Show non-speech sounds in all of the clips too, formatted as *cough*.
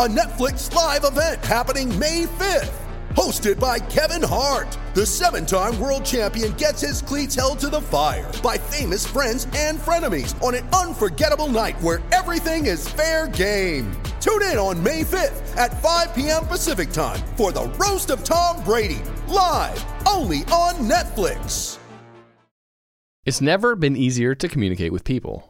a Netflix live event happening May 5th. Hosted by Kevin Hart, the seven time world champion gets his cleats held to the fire by famous friends and frenemies on an unforgettable night where everything is fair game. Tune in on May 5th at 5 p.m. Pacific time for the Roast of Tom Brady, live only on Netflix. It's never been easier to communicate with people,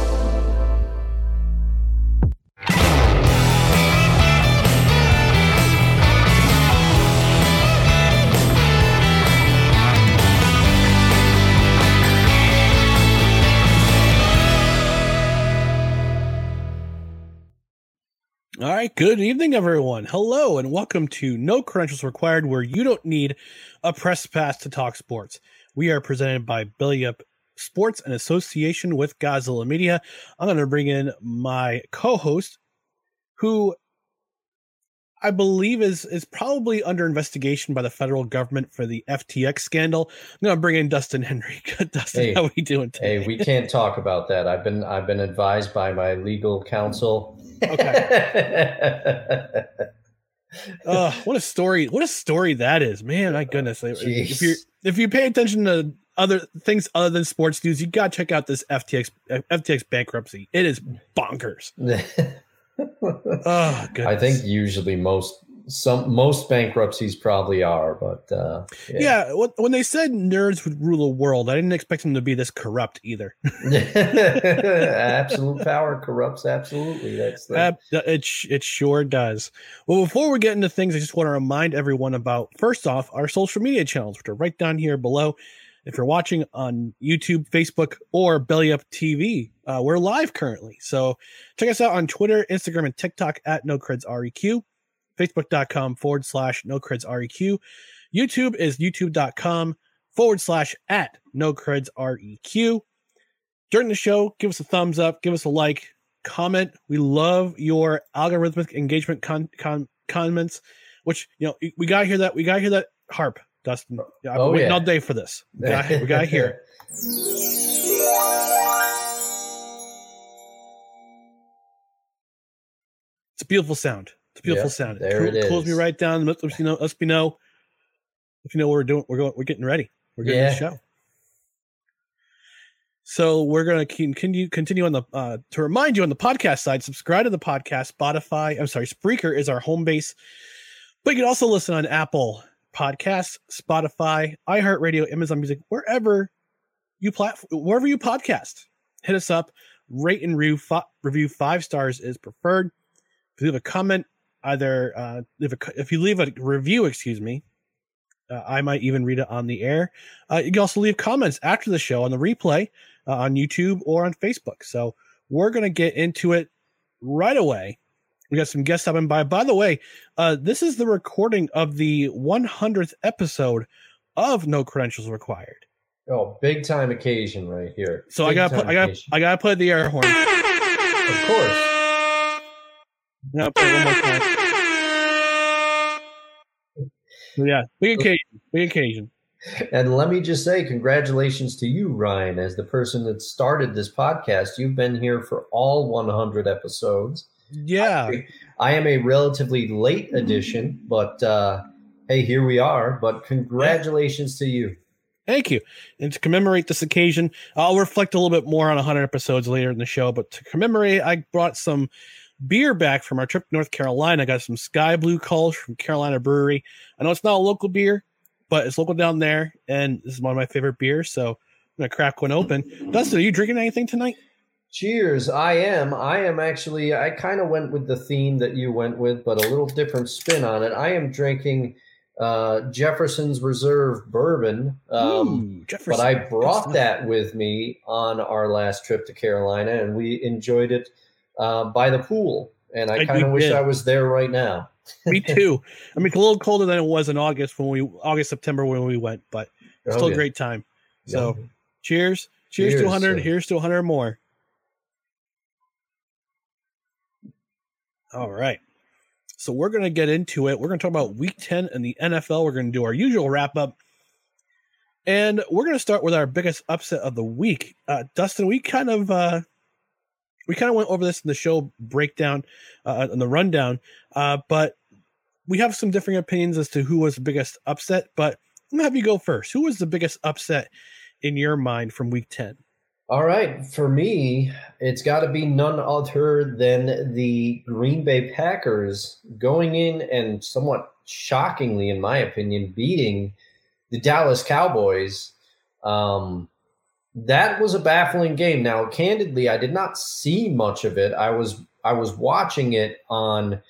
All right, good evening, everyone. Hello, and welcome to No Credentials Required, where you don't need a press pass to talk sports. We are presented by Belly Up Sports in association with Godzilla Media. I'm going to bring in my co-host, who I believe is is probably under investigation by the federal government for the FTX scandal. I'm going to bring in Dustin Henry. *laughs* Dustin, Hey. how are we doing today? Hey, we can't talk about that. I've been I've been advised by my legal counsel. Okay. *laughs* Uh, what a story! What a story that is, man! My goodness, if you if you pay attention to other things other than sports news, you got to check out this FTX FTX bankruptcy. It is bonkers. Oh, *laughs* goodness. I think usually most some most bankruptcies probably are, but uh, Yeah, when when they said nerds would rule the world, I didn't expect them to be this corrupt either. *laughs* *laughs* absolute power corrupts absolutely. That's the, Ab- it it sure does. Well, before we get into things, I just want to remind everyone about first off our social media channels, which are right down here below. If you're watching on YouTube, Facebook, or Belly Up TV, uh, we're live currently. So check us out on Twitter, Instagram, and TikTok at No Creds REQ. Facebook.com forward slash No Creds REQ. YouTube is YouTube.com forward slash at No Creds REQ. During the show, give us a thumbs up, give us a like, comment. We love your algorithmic engagement con- con- comments, which you know we got to hear that. We got to hear that harp, Dustin. Yeah, I've oh, been Oh, waiting yeah. all day for this. We got to hear it. It's a beautiful sound. It's beautiful Yep, sound. there Cool- it Cools me right down. Let us you know. Lets me know. If you know what we're doing, we're going. We're getting ready. We're getting the Yeah. show. So we're going to continue continue on the uh, to remind you on the podcast side. Subscribe to the podcast. Spotify. I'm sorry, Spreaker is our home base, but you can also listen on Apple Podcasts, Spotify, iHeartRadio, Amazon Music, wherever you plat wherever you podcast. Hit us up. Rate and review fi- review five stars is preferred. If you leave a comment, either uh, leave a, if you leave a review, excuse me, uh, I might even read it on the air. Uh, you can also leave comments after the show on the replay uh, on YouTube or on Facebook. So we're going to get into it right away. We got some guests stopping by. By the way, uh, this is the recording of the 100th episode of No Credentials Required. oh, big time occasion right here. So I got I got. I got to play the air horn. of course. Yeah, play one more time. Yeah, big occasion. Big occasion. And let me just say, congratulations to you, Ryan, as the person that started this podcast. You've been here for all 100 episodes. Yeah. I, I am a relatively late addition, but uh, hey, here we are. But congratulations to you. Thank you. And to commemorate this occasion, I'll reflect a little bit more on 100 episodes later in the show. But to commemorate, I brought some beer back from our trip to North Carolina. I got some Sky Blue Kölsch from Carolina Brewery. I know it's not a local beer, but it's local down there, and this is one of my favorite beers. So I'm gonna crack one open. Dustin, are you drinking anything tonight? Cheers. I am. I am actually, I kind of went with the theme that you went with, but a little different spin on it. I am drinking uh, Jefferson's Reserve bourbon. Um, Ooh, Jefferson. but I brought that with me on our last trip to Carolina, and we enjoyed it uh, by the pool. And I I- kind of wish did. I was there right now. *laughs* Me too. I mean, it's a little colder than it was in August when we August September when we went, but Oh, still a great time. So Yeah. cheers, cheers, to 100. sir. Here's to 100 more. All right. So we're going to get into it. We're going to talk about week 10 in the NFL. We're going to do our usual wrap up. And we're going to start with our biggest upset of the week. Uh, Dustin, we kind of uh, we kind of went over this in the show breakdown uh, in the rundown, uh, but we have some differing opinions as to who was the biggest upset. But I'm gonna have you go first. Who was the biggest upset in your mind from week 10? All right, for me, it's got to be none other than the Green Bay Packers going in and somewhat shockingly, in my opinion, beating the Dallas Cowboys. Um, that was a baffling game. Now, candidly, I did not see much of it. I was I was watching it on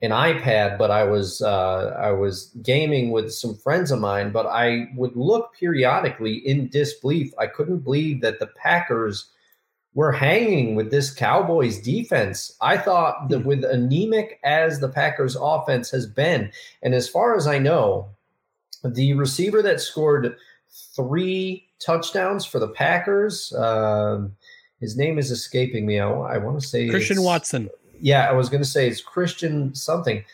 an iPad, but I was uh, I was gaming with some friends of mine. But I would look periodically in disbelief. I couldn't believe that the Packers were hanging with this Cowboys defense. I thought that with anemic as the Packers offense has been, and as far as I know, the receiver that scored three touchdowns for the Packers, um, his name is escaping me. I, I want to say Christian Watson. yeah, I was going to say it's Christian something.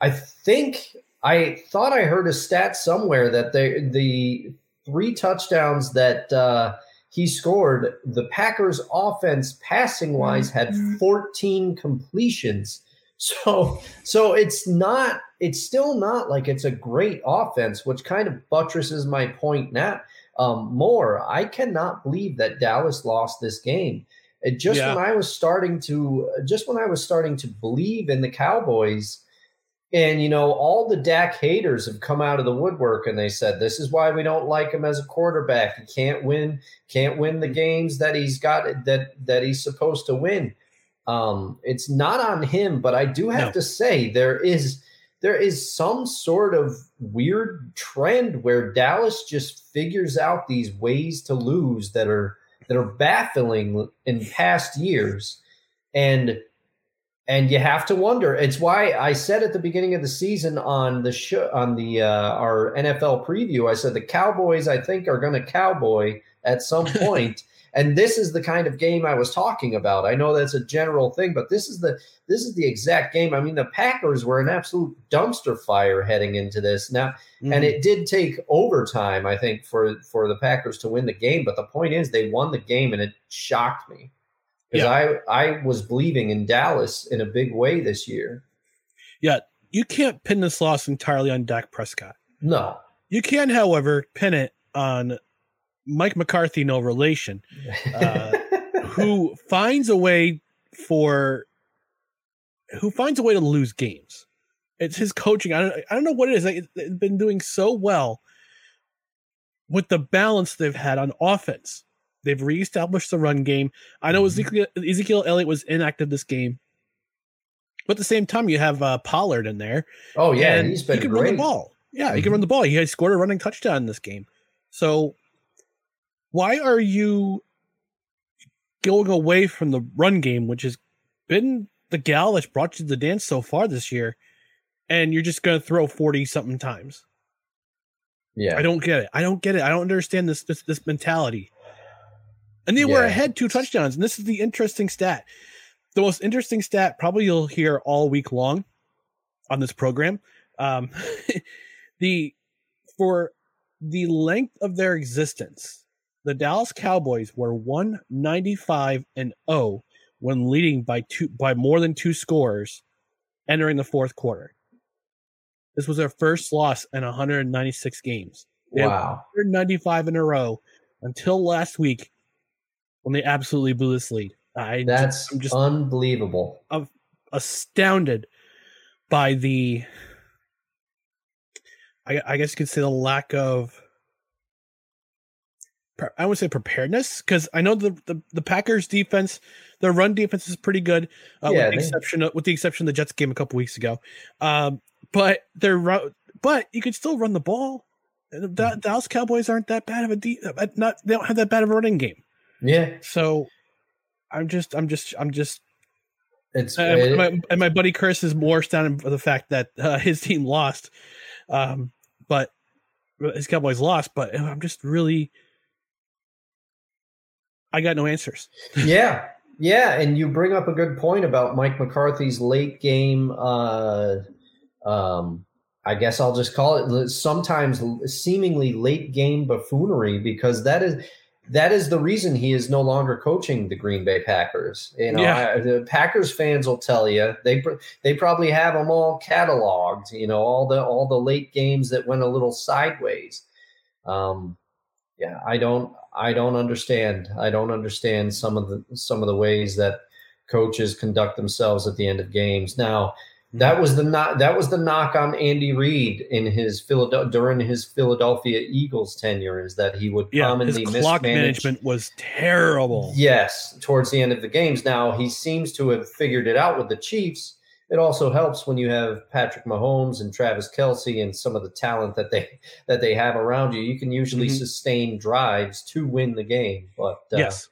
I think I thought I heard a stat somewhere that they, the three touchdowns that uh, he scored, the Packers' offense passing wise had 14 completions. So, so it's not, it's still not like it's a great offense, which kind of buttresses my point now um, more. I cannot believe that Dallas lost this game. It just Yeah. when I was starting to, just when I was starting to believe in the Cowboys, and you know, all the Dak haters have come out of the woodwork and they said this is why we don't like him as a quarterback. He can't win, can't win the games that he's got that that he's supposed to win. Um, it's not on him, but I do have No. to say there is there is some sort of weird trend where Dallas just figures out these ways to lose that are that are baffling in past years. And and you have to wonder. It's why i said at the beginning of the season on the show on the uh, our nfl preview i said the cowboys i think are going to cowboy at some *laughs* point and this is the kind of game i was talking about. I know that's a general thing but this is the this is the exact game. I mean the packers were an absolute dumpster fire heading into this. Now Mm-hmm. and it did take overtime i think for for the packers to win the game but the point is they won the game and it shocked me. Because i i was believing in dallas in a big way this year. Yeah, you can't pin this loss entirely on Dak Prescott. no. You can, however, pin it on Mike McCarthy, no relation, *laughs* uh, who finds a way for who finds a way to lose games. It's his coaching. I don't, I don't know what it is. Like, It's been doing so well with the balance they've had on offense. They've reestablished the run game. I know Ezekiel, Ezekiel Elliott was inactive this game, but at the same time, you have uh, Pollard in there. oh yeah he's been he can great run the ball. Yeah, he can run the ball. He had scored a running touchdown in this game. So why are you going away from the run game, which has been the gal that's brought you to the dance so far this year, and you're just going to throw forty something times? yeah I don't get it. I don't get it. I don't understand this this, this mentality. And they were Yeah. ahead two touchdowns. And this is the interesting stat. The most interesting stat probably you'll hear all week long on this program. Um, *laughs* the for the length of their existence, the Dallas Cowboys were 195 and 0 when leading by two by more than two scores entering the fourth quarter. This was their first loss in 196 games. They Wow. 195 in a row until last week when they absolutely blew this lead. I That's I'm just unbelievable. astounded by the I, I guess you could say the lack of I would say preparedness because I know the, the the Packers defense, their run defense is pretty good, uh, Yeah, with the exception of, with the exception of the Jets game a couple weeks ago. Um, but their but you could still run the ball. And The Mm-hmm. the Dallas Cowboys aren't that bad of a de- uh, not they don't have that bad of a running game. Yeah, So I'm just I'm just I'm just it's and, it- my, and my buddy Chris is more astounded for the fact that uh, *laughs* his team lost, um, but his Cowboys lost. But I'm just really, I got no answers. *laughs* yeah, yeah, and you bring up a good point about Mike McCarthy's late game. Uh, um, I guess I'll just call it sometimes seemingly late game buffoonery because that is that is the reason he is no longer coaching the Green Bay Packers. You know, Yeah. I- the Packers fans will tell you they they probably have them all cataloged. You know, all the all the late games that went a little sideways. Um, yeah, I don't I don't understand. I don't understand some of the some of the ways that coaches conduct themselves at the end of games. Now, hmm. that was the knock that was the knock on Andy Reid in his Philadelphia during his Philadelphia Eagles tenure is that he would Yeah, his commonly clock mismanage management was terrible. Yes, towards the end of the games. Now he seems to have figured it out with the Chiefs. It also helps when you have Patrick Mahomes and Travis Kelce and some of the talent that they *laughs* that they have around you. You can usually Mhm. sustain drives to win the game. But uh, yes,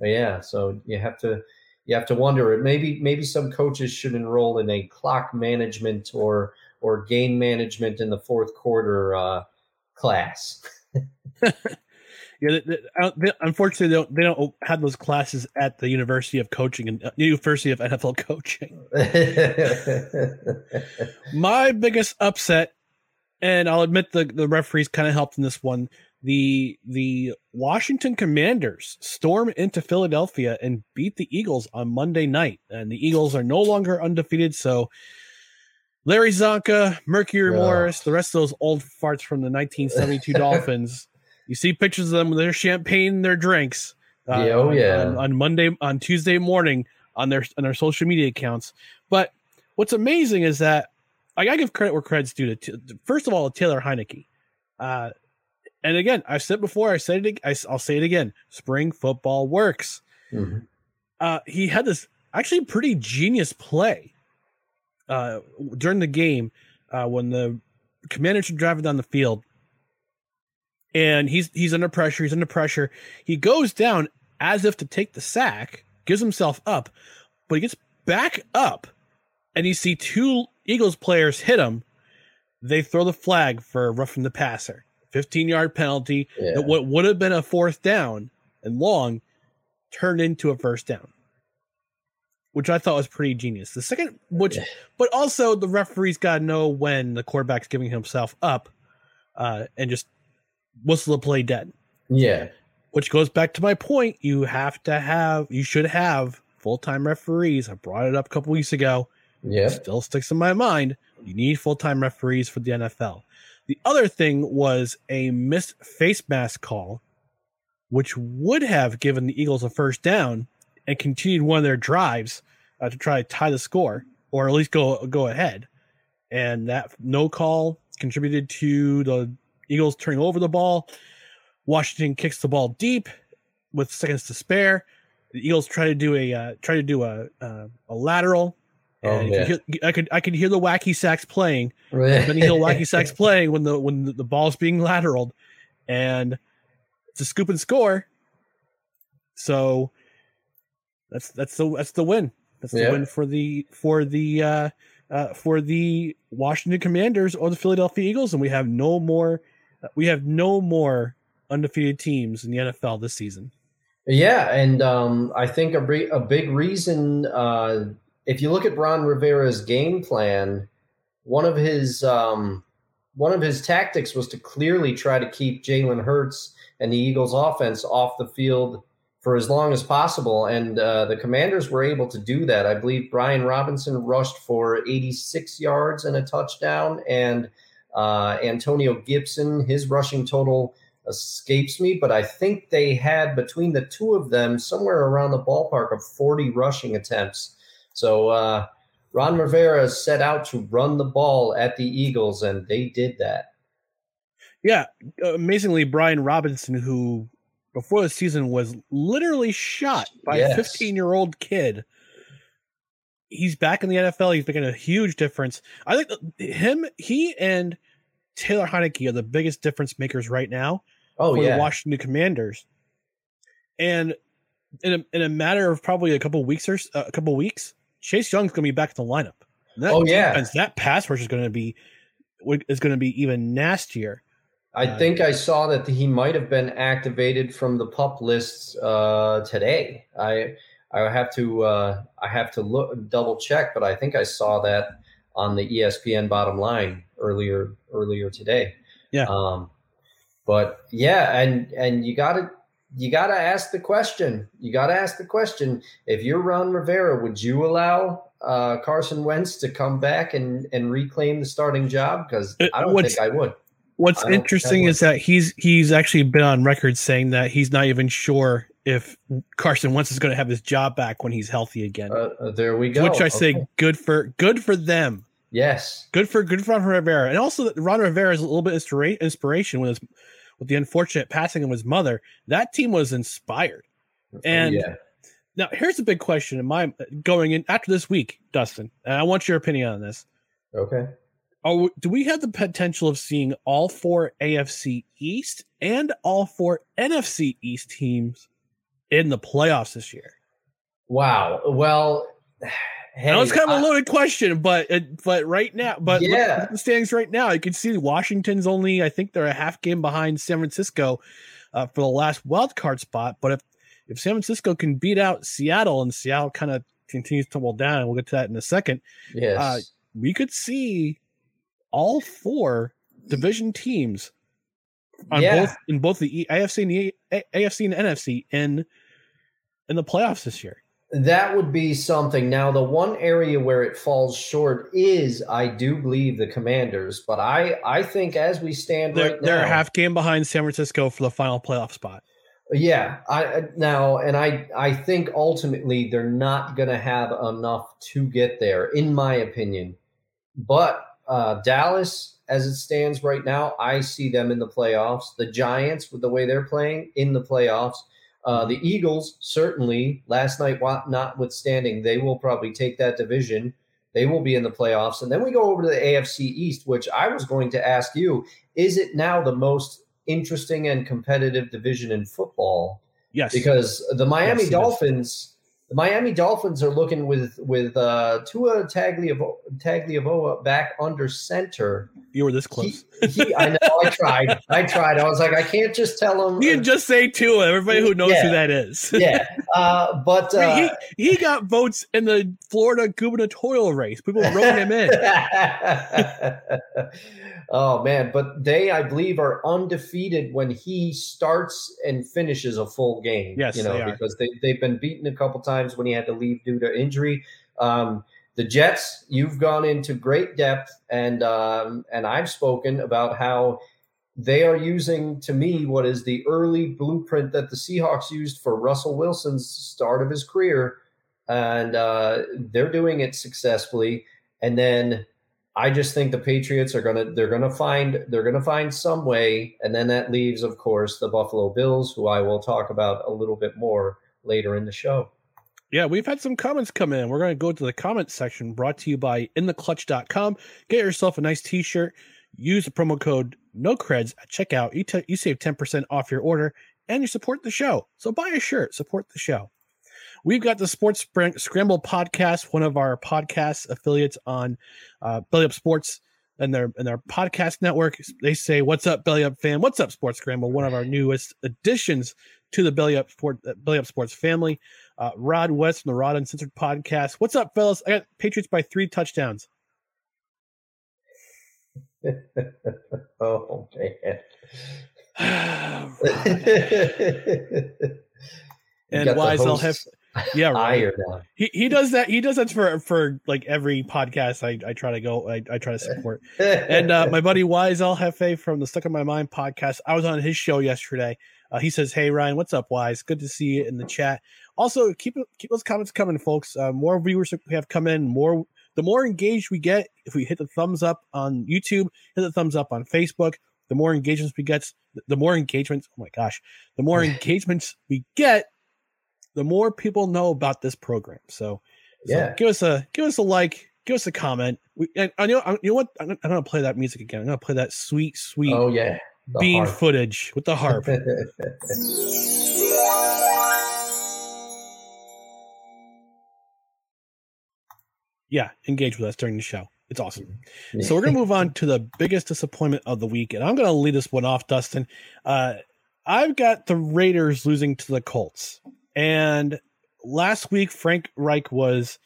yeah, so you have to you have to wonder. Maybe maybe some coaches should enroll in a clock management or or game management in the fourth quarter uh, class. *laughs* yeah. they- they- unfortunately, they don't, they don't have those classes at the University of Coaching and uh, University of *laughs* NFL Coaching. *laughs* My biggest upset, and I'll admit the the referees kind of helped in this one. The the Washington Commanders storm into Philadelphia and beat the Eagles on Monday night, and the Eagles are no longer undefeated. So Larry Csonka, Mercury Yeah. Morris, the rest of those old farts from the 1972 *laughs* Dolphins. You see pictures of them with their champagne and their drinks. uh, Yeah, oh, yeah. On, on Monday, on Tuesday morning, on their on their social media accounts. But what's amazing is that I gotta give credit where credit's due. To, first of all, Taylor Heinicke. Uh, and again, I've said before, I said it. I, will say it again. Spring football works. Mhm. Uh, he had this actually pretty genius play uh, during the game uh, when the commanders were driving down the field, and he's he's under pressure. He's under pressure. He goes down as if to take the sack, gives himself up, but he gets back up, and you see two Eagles players hit him. They throw the flag for roughing the passer, fifteen yard penalty. Yeah. That what would have been a fourth down and long turned into a first down, which I thought was pretty genius. The second, which, but also the referee's got to know when the quarterback's giving himself up, uh, and just whistle the play dead. Yeah. Which goes back to my point. You have to have, you should have full time referees. I brought it up a couple weeks ago. Yeah. Still sticks in my mind. You need full time referees for the NFL. The other thing was a missed face mask call, which would have given the Eagles a first down and continued one of their drives uh, to try to tie the score or at least go go ahead. And that no call contributed to the Eagles turning over the ball. Washington kicks the ball deep with seconds to spare. The Eagles try to do a uh, try to do a uh, a lateral. Oh, And yeah. hear- I could I could hear the Yakety Sax playing. *laughs* Benny Hill Yakety Sax playing when the when the, the ball's being lateraled, and it's a scoop and score. So that's that's the that's the win. That's the Yeah. win for the for the uh, uh, for the Washington Commanders or the Philadelphia Eagles, and we have no more we have no more undefeated teams in the NFL this season. Yeah, and um, I think a, re- a big reason, uh, if you look at Ron Rivera's game plan, one of his um, one of his tactics was to clearly try to keep Jalen Hurts and the Eagles' offense off the field for as long as possible. And uh, the Commanders were able to do that. I believe Brian Robinson rushed for 86 yards and a touchdown, and uh, Antonio Gibson, his rushing total escapes me, but I think they had between the two of them somewhere around the ballpark of 40 rushing attempts. So uh, Ron Rivera set out to run the ball at the Eagles, and they did that. Yeah, amazingly, Brian Robinson, who before the season was literally shot by Yes. a 15 year old kid. He's back in the NFL. He's making a huge difference. I think him, he, and Taylor Heinicke are the biggest difference makers right now Oh, for yeah. the Washington Commanders. And in a, in a matter of probably a couple weeks or uh, a couple weeks, Chase Young's going to be back in the lineup. That Oh, yeah. defense, that pass rush is going to be is going to be even nastier. I Uh, think I saw that he might have been activated from the pup lists uh, today. I I have to uh, I have to look double check, but I think I saw that on the ESPN bottom line earlier earlier today. Yeah. Um, but yeah, and and you got to you got to ask the question. You got to ask the question. If you're Ron Rivera, would you allow uh, Carson Wentz to come back and and reclaim the starting job? Because Uh, I don't what's- think I would. What's I interesting I is that he's he's actually been on record saying that he's not even sure if Carson Wentz is going to have his job back when he's healthy again. Uh, uh, there we go. which I say, good for good for them. Yes. Good for good for Ron Rivera, and also Ron Rivera is a little bit inspira- inspiration with his with the unfortunate passing of his mother. That team was inspired. Uh, and yeah. now here's a big question: in my going in after this week, Dustin? And I want your opinion on this. Okay. Are, do we have the potential of seeing all four AFC East and all four NFC East teams in the playoffs this year? Wow. Well, I know it's kind of a I- loaded question, but but right now, but Yeah. the standings right now, you can see Washington's only I think they're a half game behind San Francisco uh, for the last wild card spot. But if if San Francisco can beat out Seattle and Seattle kind of continues to tumble down, and we'll get to that in a second, yes. uh, we could see all four division teams on Yeah. both in both the AFC and the AFC and NFC in in the playoffs this year. That would be something. Now, the one area where it falls short is, I do believe, the Commanders. But I, I think as we stand They're, right now, they're a half game behind San Francisco for the final playoff spot. Yeah, I now and I I think ultimately they're not going to have enough to get there, in my opinion. But uh, Dallas, as it stands right now, I see them in the playoffs. The Giants, with the way they're playing, in the playoffs. Uh, the Eagles, certainly, last night notwithstanding, they will probably take that division. They will be in the playoffs. And then we go over to the AFC East, which I was going to ask you is it now the most interesting and competitive division in football? Yes, Because the Miami Yes. Dolphins. The Miami Dolphins are looking with with uh, Tua Tagliavo- Tagliavoa back under center. you were this close. He, he, I know. I *laughs* tried. I tried. I was like, I can't just tell him. You can just say Tua. Everybody who knows who that is. yeah, uh, but uh, he, he got votes in the Florida gubernatorial race. People wrote him in. *laughs* oh man, but they, I believe, are undefeated when he starts and finishes a full game. Yes, you know, they because they they've been beaten a couple times when he had to leave due to injury. Um, the Jets, you've gone into great depth, and um, and I've spoken about how they are using to me what is the early blueprint that the Seahawks used for Russell Wilson's start of his career, and uh, they're doing it successfully. And then I just think the Patriots are gonna they're gonna find they're gonna find some way, and then that leaves, of course, the Buffalo Bills, who I will talk about a little bit more later in the show. Yeah, we've had some comments come in. We're going to go to the comments section brought to you by intheclutch.com. Get yourself a nice t shirt. Use the promo code NOCREDS at checkout. You, t- you save 10% off your order and you support the show. So buy a shirt, support the show. We've got the Sports Spring- Scramble podcast, one of our podcast affiliates on uh, Belly Up Sports and their and their podcast network. They say, "What's up, Belly Up fan? What's up, Sports Scramble?" One of our newest additions to the Belly Up Sport Belly Up Sports family. Uh, Rod West from the Rod Uncensored podcast. What's up, fellas? I got Patriots by three touchdowns. *laughs* oh man. *sighs* And Wise I'll have yeah, right. He he does that. He does that for for like every podcast. I I try to go. I, I try to support. *laughs* and uh, my buddy Wise El Jefe from the Stuck in My Mind podcast. I was on his show yesterday. Uh, he says, "Hey Ryan, what's up, Wise? Good to see you in the chat. Also, keep keep those comments coming, folks. Uh, more viewers we have come in. More the more engaged we get. If we hit the thumbs up on YouTube, hit the thumbs up on Facebook. The more engagements we get, the more engagements. Oh my gosh, the more *laughs* engagements we get, the more people know about this program. So, so Yeah. give us a give us a like, give us a comment. We, and I know I- you know what I'm, I'm gonna play that music again. I'm gonna play that sweet, sweet Oh yeah, the bean harp. footage with the harp. *laughs* yeah, engage with us during the show. It's awesome. So we're gonna move on *laughs* to the biggest disappointment of the week, and I'm gonna lead this one off, Dustin. Uh, I've got the Raiders losing to the Colts, and last week Frank Reich was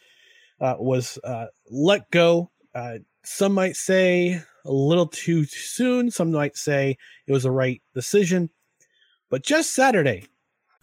uh, was uh, let go. Uh, some might say a little too soon. Some might say it was the right decision. But Jeff Saturday,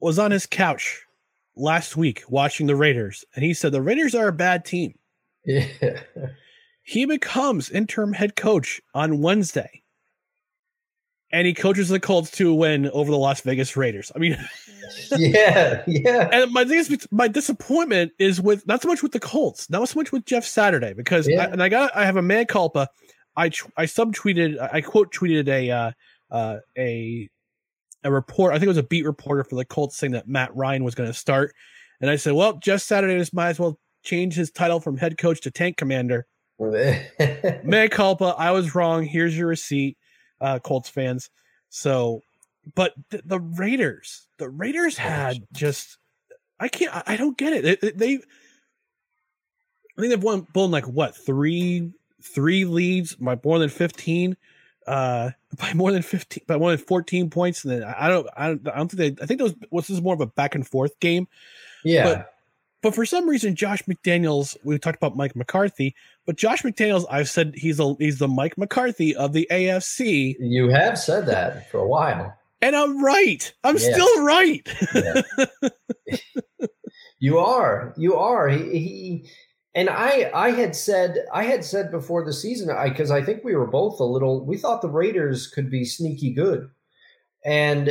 Was on his couch last week watching the Raiders, and he said the Raiders are a bad team. Yeah. *laughs* He becomes interim head coach on Wednesday, and he coaches the Colts to win over the Las Vegas Raiders. I mean, *laughs* yeah, yeah. *laughs* and my biggest, my disappointment is with not so much with the Colts, not so much with Jeff Saturday, because Yeah. I, and I got I have a man culpa. I I subtweeted I quote tweeted a uh, uh, a a report. I think it was a beat reporter for the Colts saying that Matt Ryan was going to start, and I said, well, Jeff Saturday just might as well change his title from head coach to tank commander. *laughs* Mea culpa. I was wrong. Here's your receipt, uh, Colts fans. So, but th- the Raiders, the Raiders had just, I can't, I, I don't get it. They, they, I think they've won, blown like what three, three leads by more than fifteen, uh, by more than fifteen, by more than fourteen points. And then I don't, I don't, I don't think they. I think those was this is more of a back and forth game. Yeah. But but for some reason, Josh McDaniels, we talked about Mike McCarthy, but Josh McDaniels, I've said he's a he's the Mike McCarthy of the AFC, You have said that for a while. and I'm right. I'm Yeah. still right. *laughs* You are. You are. He, he and I I had said I had said before the season I because I think we were both a little we thought the Raiders could be sneaky good. And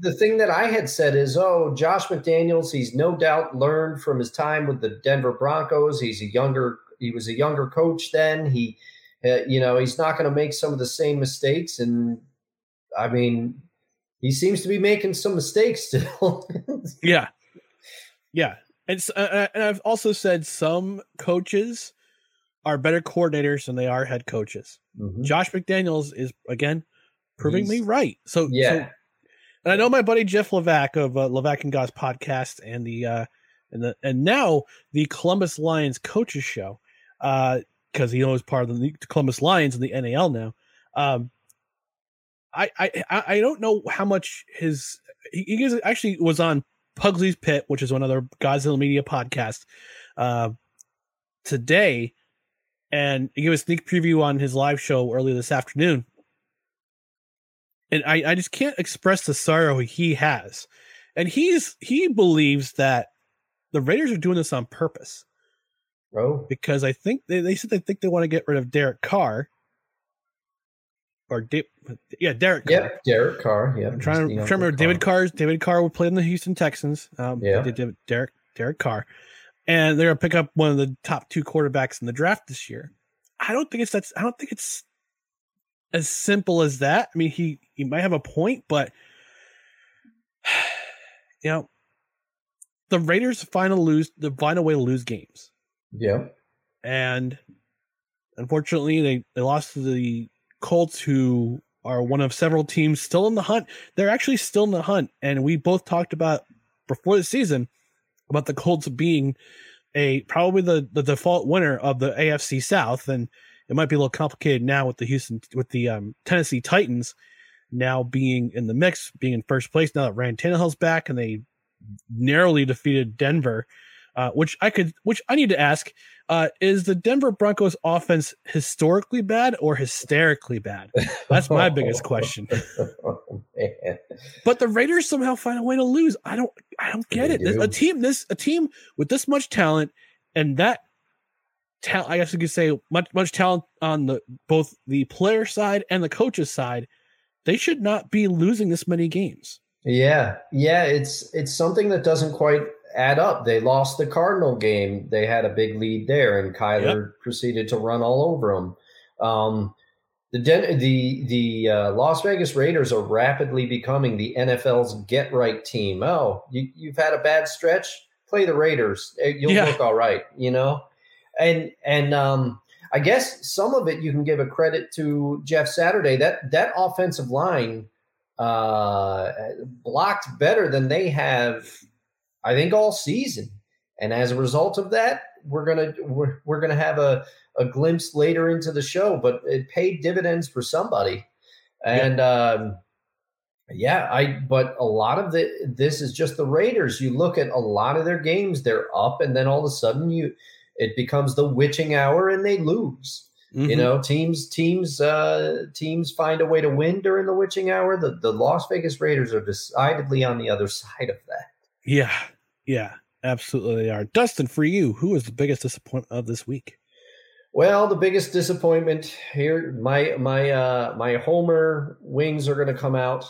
the thing that I had said is, oh, Josh McDaniels, he's no doubt learned from his time with the Denver Broncos. He's a younger he was a younger coach then. He uh, you know, he's not going to make some of the same mistakes and I mean, he seems to be making some mistakes still. *laughs* yeah, yeah. And s- uh, and I've also said some coaches are better coordinators than they are head coaches. Josh McDaniels is again proving me right. So Yeah. so- and I know my buddy Jeff Levac of uh, Levac and Goss podcast and the uh, and the and now the Columbus Lions coaches show because he knows part of the Columbus Lions in the NAL now. Um, I, I I don't know how much his he, he is- actually was on Pugsley's Pit, which is one of their Godzilla Media podcast, uh, today, and he gave a sneak preview on his live show earlier this afternoon. And I, I just can't express the sorrow he has. And he's he believes that the Raiders are doing this on purpose. Oh. Because I think they, they said they think they want to get rid of Derek Carr. Or Da- yeah, Derek Carr. Yep, Derek Carr. Yeah, I'm trying, to- trying to remember David Carr's David Carr would play in the Houston Texans. Um, Yeah. Derek Derek Carr, and they're gonna pick up one of the top two quarterbacks in the draft this year. I don't think it's that's. I don't think it's as simple as that. I mean, he he might have a point, but *sighs* you know, the Raiders find a lose, they find a way to lose games, Yeah, and unfortunately, they they lost to the Colts, who are one of several teams still in the hunt. They're actually still in the hunt, and we both talked about before the season about the Colts being a probably the, the default winner of the AFC South, and it might be a little complicated now with the Houston with the um, Tennessee Titans now being in the mix, being in first place now that Ryan Tannehill's back, and they narrowly defeated Denver. Uh, which I could, which I need to ask, uh, is the Denver Broncos offense historically bad or hysterically bad? That's my *laughs* biggest question. *laughs* oh. But the Raiders somehow find a way to lose. I don't, I don't get They it. do. A team this, a team with this much talent and that talent, I guess you could say much, much talent on the both the player side and the coaches side. They should not be losing this many games. Yeah, yeah, it's it's something that doesn't quite add up. They lost the Cardinal game; they had a big lead there, and Kyler proceeded to run all over them. Um, the Den- the the uh, Las Vegas Raiders are rapidly becoming the NFL's get right team. Oh, you, you've had a bad stretch, play the Raiders; Eh, you'll Yeah. look all right, you know. And and um, I guess some of it you can give a credit to Jeff Saturday. That that offensive line uh, blocked better than they have, I think, all season. And as a result of that, we're gonna we're, we're gonna have a, a glimpse later into the show, but it paid dividends for somebody. And um, yeah, I but a lot of the this is just the Raiders. You look at a lot of their games, they're up, and then all of a sudden you it becomes the witching hour and they lose. You Mhm. know, teams teams uh, teams find a way to win during the witching hour. The the Las Vegas Raiders are decidedly on the other *laughs* side of that. Yeah, yeah, absolutely they are. Dustin, for you, who was the biggest disappointment of this week? Well, the biggest disappointment here, my my uh, my Homer wings are going to come out.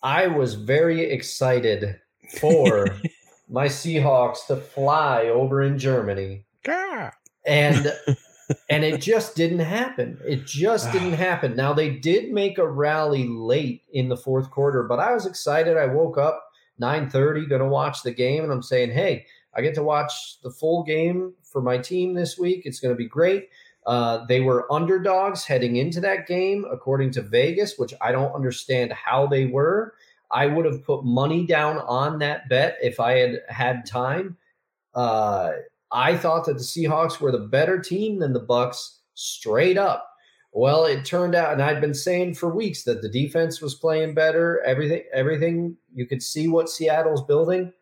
I was very excited for *laughs* my Seahawks to fly over in Germany, Ah, and *laughs* and it just didn't happen. It just didn't happen. Now they did make a rally late in the fourth quarter, but I was excited. I woke up 9:30 going to watch the game and I'm saying, "Hey, I get to watch the full game for my team this week. It's going to be great." Uh, they were underdogs heading into that game, according to Vegas, which I don't understand how they were. I would have put money down on that bet if I had had time. Uh, I thought that the Seahawks were the better team than the Bucks, straight up. Well, it turned out, and I'd been saying for weeks that the defense was playing better. Everything, everything you could see what Seattle's building.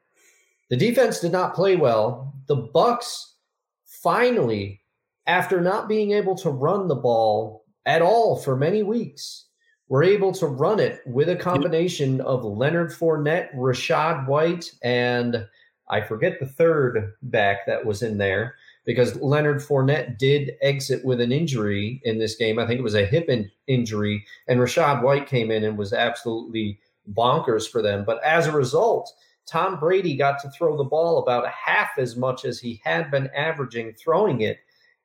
The defense did not play well. The Bucks finally, after not being able to run the ball at all for many weeks, were able to run it with a combination of Leonard Fournette, Rachaad White, and I forget the third back that was in there because Leonard Fournette did exit with an injury in this game. I think it was a hip in- injury, and Rachaad White came in and was absolutely bonkers for them. But as a result, Tom Brady got to throw the ball about half as much as he had been averaging throwing it,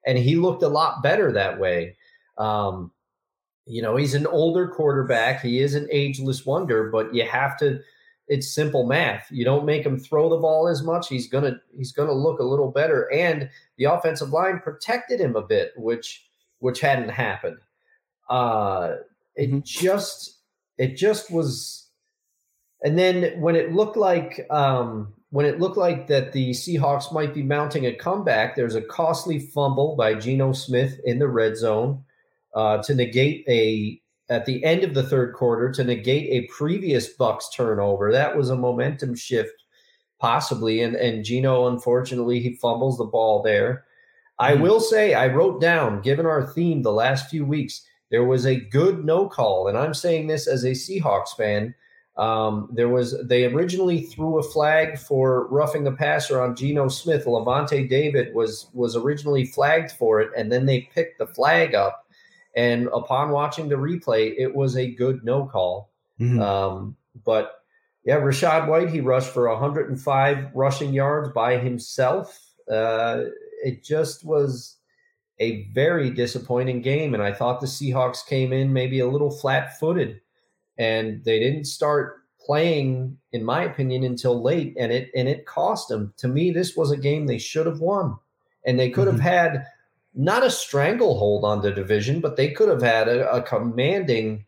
and he looked a lot better that way. Um, you know, he's an older quarterback. He is an ageless wonder, but you have to. It's simple math. You don't make him throw the ball as much. He's gonna he's gonna look a little better, and the offensive line protected him a bit, which which hadn't happened. Uh, it just it just was and then when it looked like um, when it looked like that the Seahawks might be mounting a comeback, there's a costly fumble by Geno Smith in the red zone uh, to negate a at the end of the third quarter to negate a previous Bucks turnover. That was a momentum shift, possibly, and and Geno unfortunately he fumbles the ball there. I will say I wrote down, given our theme the last few weeks, there was a good no call, and I'm saying this as a Seahawks fan. Um, there was they originally threw a flag for roughing the passer on Geno Smith. Lavonte David was was originally flagged for it, and then they picked the flag up. And upon watching the replay, it was a good no call. Um, but yeah, Rachaad White he rushed for 105 rushing yards by himself. Uh, it just was a very disappointing game, and I thought the Seahawks came in maybe a little flat-footed and they didn't start playing, in my opinion, until late, and it and it cost them. To me, this was a game they should have won, and they could have had not a stranglehold on the division, but they could have had a, a commanding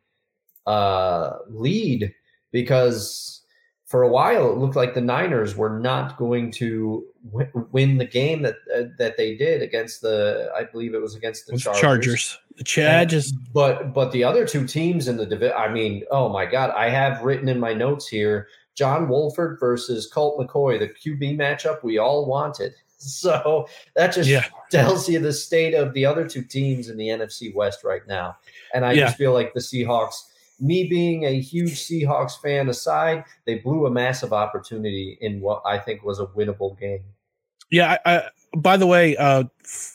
uh, lead because for a while it looked like the Niners were not going to w- win the game that uh, that they did against the I believe it was against the Chargers. Chargers. The Chad just But but the other two teams in the division, I mean, oh my God, I have written in my notes here John Wolford versus Colt McCoy, the QB matchup we all wanted. So that just Yeah. tells you the state of the other two teams in the NFC West right now. And I Yeah. just feel like the Seahawks, me being a huge Seahawks fan aside, they blew a massive opportunity in what I think was a winnable game. Yeah. I, I, by the way, uh,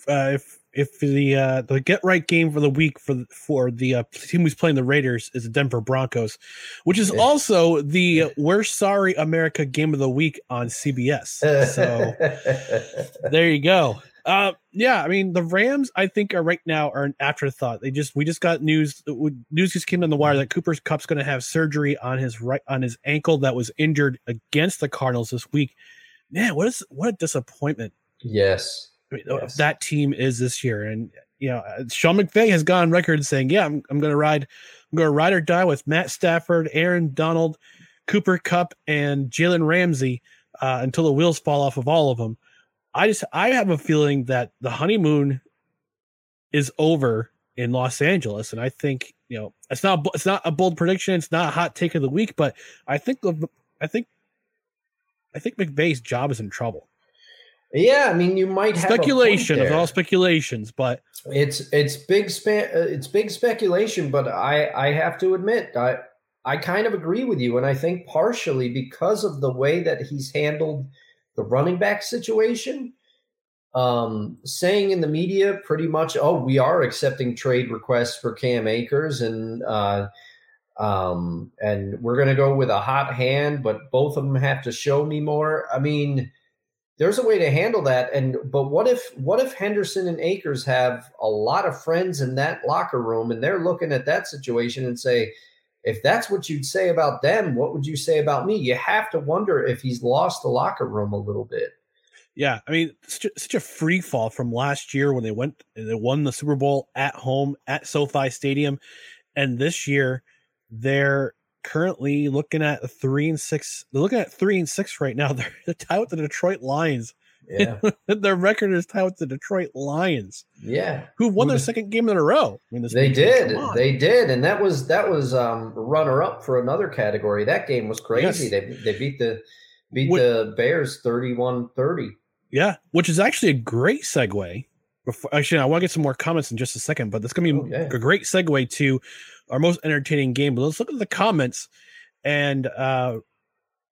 uh, if if the uh, the get right game for the week for the, for the uh, team who's playing the Raiders is the Denver Broncos, which is also the We're Sorry America game of the week on CBS. *laughs* So there you go. Uh, yeah, I mean the Rams. I think are right now are an afterthought. They just we just got news. News just came on the wire that Cooper Kupp's going to have surgery on his right on his ankle that was injured against the Cardinals this week. Man, what is what a disappointment yes. Yes. that team is this year. And you know, uh, Sean McVay has gone on record saying, "Yeah, I'm, I'm going to ride, I'm going to ride or die with Matt Stafford, Aaron Donald, Cooper Kupp, and Jalen Ramsey uh, until the wheels fall off of all of them." I just, I have a feeling that the honeymoon is over in Los Angeles, and I think you know it's not, it's not a bold prediction, it's not a hot take of the week, but I think, I think, I think McVay's job is in trouble. Yeah, I mean, you might have Speculation of all speculations, but It's it's big spa- uh, it's big speculation, but I I have to admit I I kind of agree with you, and I think partially because of the way that he's handled the running back situation. Um, saying in the media pretty much, oh, we are accepting trade requests for Cam Akers, and uh, um, and we're gonna go with a hot hand, but both of them have to show me more. I mean, there's a way to handle that. And but what if what if henderson and akers have a lot of friends in that locker room and they're looking at that situation and say if that's what you'd say about them what would you say about me? You have to wonder if he's lost the locker room a little bit. Yeah, I mean, such a, free fall from last year when they went and they won the Super Bowl at home at SoFi Stadium, and this year they're currently looking at three and six. They're looking at three and six right now. *laughs* They're, they're tied with the Detroit Lions. yeah *laughs* Their record is tied with the Detroit Lions, yeah who won their second game in a row. I mean, they did they did and that was that was um runner up for another category that game was crazy Yes. they they beat the beat the bears 31-30 Yeah, which is actually a great segue. Before, actually, I want to get some more comments in just a second, but that's going to be Okay. a great segue to our most entertaining game. But let's look at the comments. And uh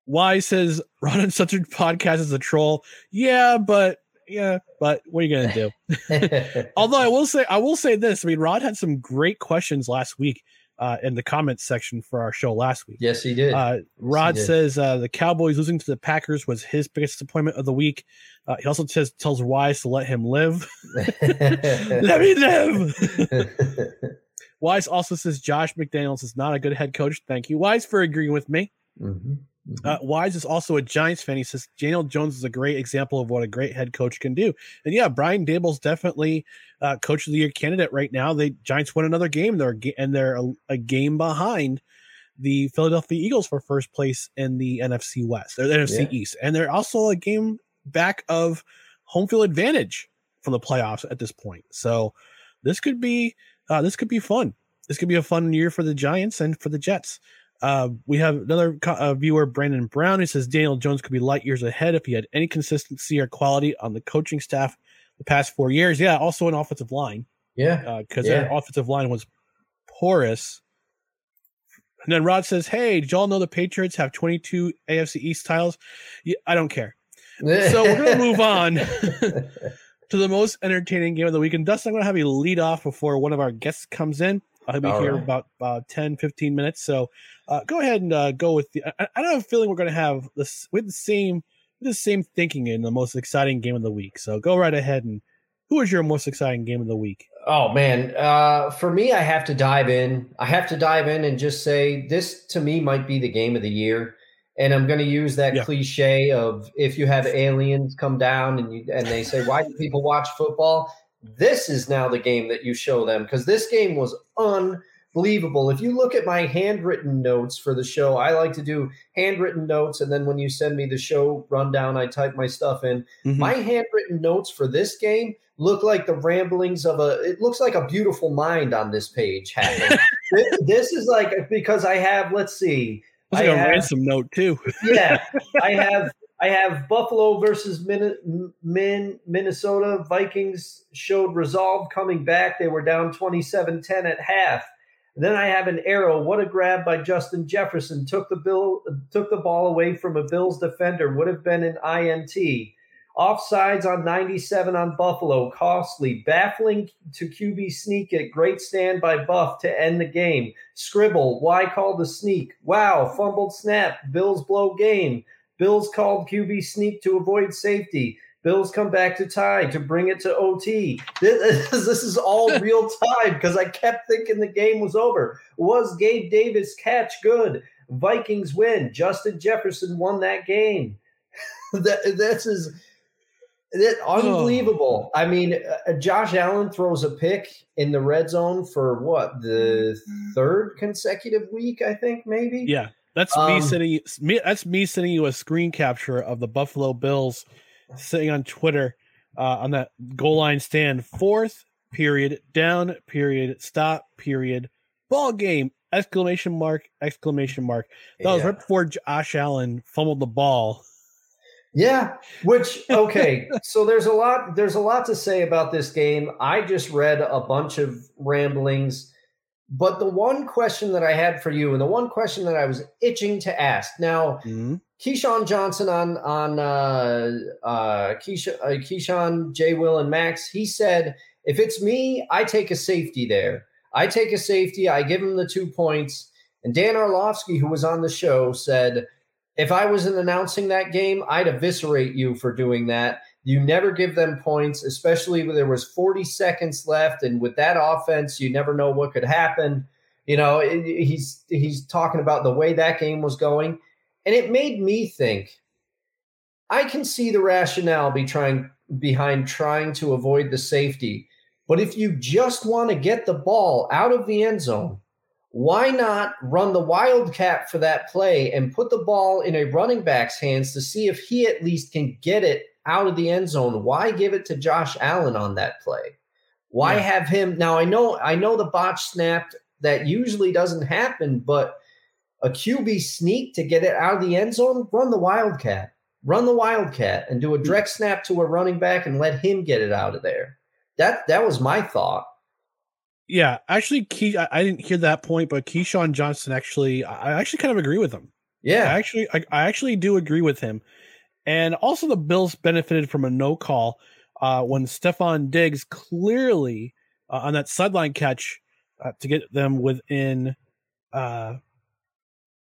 Y says Ron and Sutter podcast is a troll. Yeah, but yeah, but what are you gonna do? *laughs* Although I will say, I will say this. I mean, Rod had some great questions last week uh, in the comments section for our show last week. yes he did Uh, Rod did. says uh, the Cowboys losing to the Packers was his biggest disappointment of the week. Uh, he also says tells Wise to let him live. *laughs* *laughs* let me live. Wise also says Josh McDaniels is not a good head coach. Thank you, Wise, for agreeing with me. Mhm. Uh, Wise is also a Giants fan. He says Daniel Jones is a great example of what a great head coach can do. And yeah, Brian Daboll's definitely uh, coach of the year candidate right now. The Giants won another game. They're and they're a, a game behind the Philadelphia Eagles for first place in the NFC West or the NFC Yeah. East, and they're also a game back of home field advantage from the playoffs at this point. So this could be uh, this could be fun. This could be a fun year for the Giants and for the Jets. Uh, we have another co- uh, viewer, Brandon Brown, who says Daniel Jones could be light years ahead if he had any consistency or quality on the coaching staff the past four years. Yeah, also an offensive line yeah because Yeah. their offensive line was porous. And then Rod says, "Hey, did y'all know the Patriots have 22 AFC East titles? Yeah, I don't care. *laughs* So we're gonna move on *laughs* to the most entertaining game of the week. And Dustin, I'm gonna have you lead off before one of our guests comes in. I'll be All here right. about about 10, 15 minutes. So uh, go ahead and uh, go with the. I, I don't have a feeling we're gonna have this with the same with the same thinking in the most exciting game of the week. So go right ahead and who is your most exciting game of the week? Oh man, uh, for me, I have to dive in. I have to dive in and just say this to me might be the game of the year. And I'm going to use that Yeah. cliche of if you have aliens come down and you and they say, "Why do people watch football?" This is now the game that you show them because this game was unbelievable. If you look at my handwritten notes for the show, I like to do handwritten notes, and then when you send me the show rundown, I type my stuff in. Mhm. My handwritten notes for this game look like the ramblings of a. It looks like a beautiful mind on this page. happened. *laughs* Thi- this is like because I have. Let's see. Like a have- ransom note too. *laughs* yeah, I have I have Buffalo versus Min, Min, Minnesota Vikings showed resolve coming back. They were down 27-10 at half. Then I have an arrow. What a grab by Justin Jefferson. Took the bill took the ball away from a Bills defender. Would have been an INT. Offsides on 97 on Buffalo. Costly. Baffling to QB sneak it. Great stand by Buff to end the game. Scribble. Why call the sneak? Wow. Fumbled snap. Bills blow game. Bills called QB sneak to avoid safety. Bills come back to tie to bring it to OT. This, *laughs* this is all *laughs* real time because I kept thinking the game was over. Was Gabe Davis catch good? Vikings win. Justin Jefferson won that game. *laughs* that this is that unbelievable. I mean, uh, Josh Allen throws a pick in the red zone for what the third consecutive week, I think, maybe. Yeah, that's me Um, sending you. Me, that's me sending you a screen capture of the Buffalo Bills sitting on Twitter uh, on that goal line stand. Fourth period, down period, stop period, ball game! Exclamation mark! Exclamation mark! That was right before Josh Allen fumbled the ball. Yeah, which *laughs* okay, so there's a lot there's a lot to say about this game. I just read a bunch of ramblings, but the one question that I had for you and the one question that I was itching to ask. Now, Keyshawn Johnson on on uh uh Keyshawn, uh, Keyshawn J Will and Max, he said, if it's me, I take a safety there. I take a safety, I give him the 2 points. And Dan Orlovsky who was on the show said if I wasn't announcing that game, I'd eviscerate you for doing that. You never give them points, especially when there was 40 seconds left, and with that offense, you never know what could happen. You know, he's he's talking about the way that game was going, and it made me think. I can see the rationale be trying behind trying to avoid the safety, but if you just want to get the ball out of the end zone, why not run the wildcat for that play and put the ball in a running back's hands to see if he at least can get it out of the end zone? Why give it to Josh Allen on that play? Why Yeah. have him now? I know I know the botch snapped that usually doesn't happen, but a QB sneak to get it out of the end zone, run the wildcat. Run the wildcat and do a hmm. direct snap to a running back and let him get it out of there. That that was my thought. Yeah, actually, Key, I, I didn't hear that point, but Keyshawn Johnson actually, I actually kind of agree with him. Yeah, I actually, I, I actually do agree with him. And also, the Bills benefited from a no call uh, when Stefon Diggs clearly uh, on that sideline catch uh, to get them within, uh,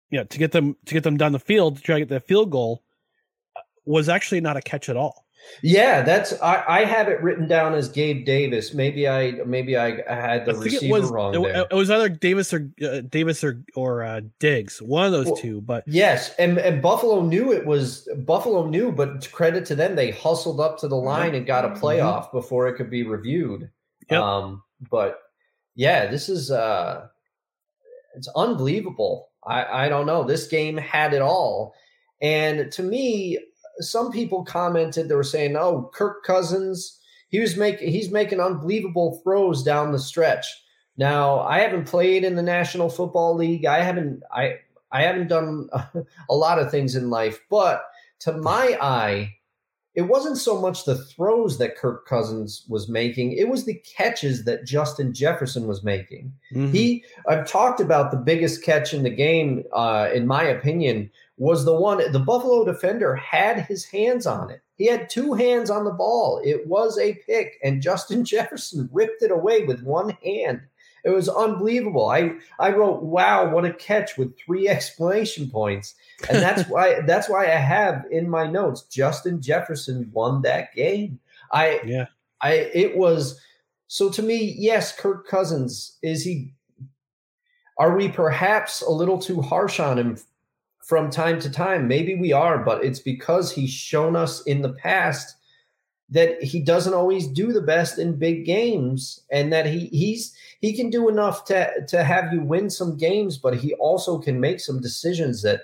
yeah, to get them to get them down the field to try to get that field goal uh, was actually not a catch at all. Yeah, that's I, I have it written down as Gabe Davis. Maybe I maybe I, had the I think it receiver was wrong it, there. it was either Davis or uh, Davis or or uh, Diggs, one of those Well, two. But Yes, and and Buffalo knew it was Buffalo knew, but credit to them, they hustled up to the line and got a playoff before it could be reviewed. Yep. Um, but yeah, this is uh, it's unbelievable. I I don't know. This game had it all, and to me, some people commented they were saying, "Oh, Kirk Cousins, he was making he's making unbelievable throws down the stretch." Now, I haven't played in the National Football League. I haven't I I haven't done *laughs* a lot of things in life, but to my eye, it wasn't so much the throws that Kirk Cousins was making, it was the catches that Justin Jefferson was making. Mhm. He I've talked about the biggest catch in the game, uh, in my opinion, was the one the Buffalo defender had his hands on it. He had two hands on the ball. It was a pick, and Justin *laughs* Jefferson ripped it away with one hand. It was unbelievable. I I wrote, "Wow, what a catch!" with three *laughs* exclamation points, and that's *laughs* why that's why I have in my notes Justin Jefferson won that game. I yeah, I it was so to me, yes, Kirk Cousins is he are we perhaps a little too harsh on him from time to time? Maybe we are, but it's because he's shown us in the past that he doesn't always do the best in big games and that he he's he can do enough to to have you win some games but he also can make some decisions that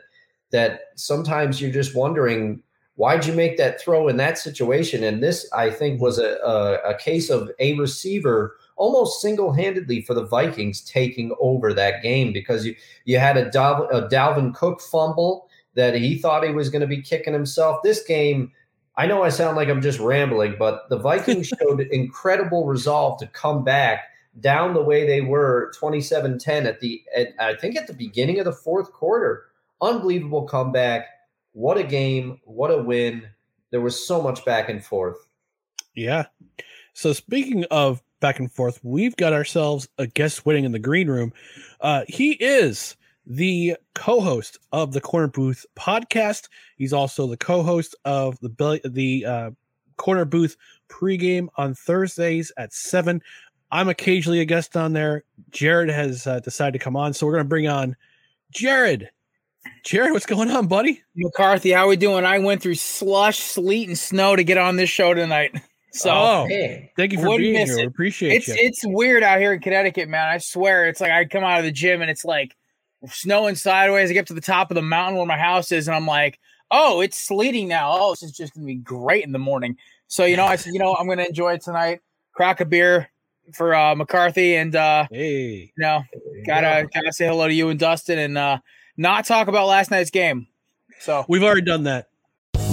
that sometimes you're just wondering why'd you make that throw in that situation and this i think was a a, a case of a receiver almost single-handedly for the vikings taking over that game because you you had a, Dal, a dalvin cook fumble that he thought he was going to be kicking himself this game I know I sound like I'm just rambling, but the Vikings *laughs* showed incredible resolve to come back down the way they were 27-10 at the at, I think at the beginning of the fourth quarter. Unbelievable comeback. What a game, what a win. There was so much back and forth. Yeah. So speaking of back and forth, we've got ourselves a guest waiting in the green room. Uh, he is the co-host of the Corner Booth podcast. He's also the co-host of the the uh, Corner Booth pregame on Thursdays at seven. I'm occasionally a guest on there. Jared has uh, decided to come on, so we're going to bring on Jared. Jared, what's going on, buddy? McCarthy, how are we doing? I went through slush, sleet, and snow to get on this show tonight. *laughs* So oh, thank you for being here. It. appreciate it's, you. It's weird out here in Connecticut, man. I swear, it's like I come out of the gym and it's like snowing sideways. I get to the top of the mountain where my house is, and I'm like, oh, it's sleeting now. Oh, this is just gonna be great in the morning. So you know, I said, you know, I'm gonna enjoy it tonight. Crack a beer for uh, McCarthy, and uh, hey, you know, gotta gotta say hello to you and Dustin, and uh, not talk about last night's game. So we've already done that.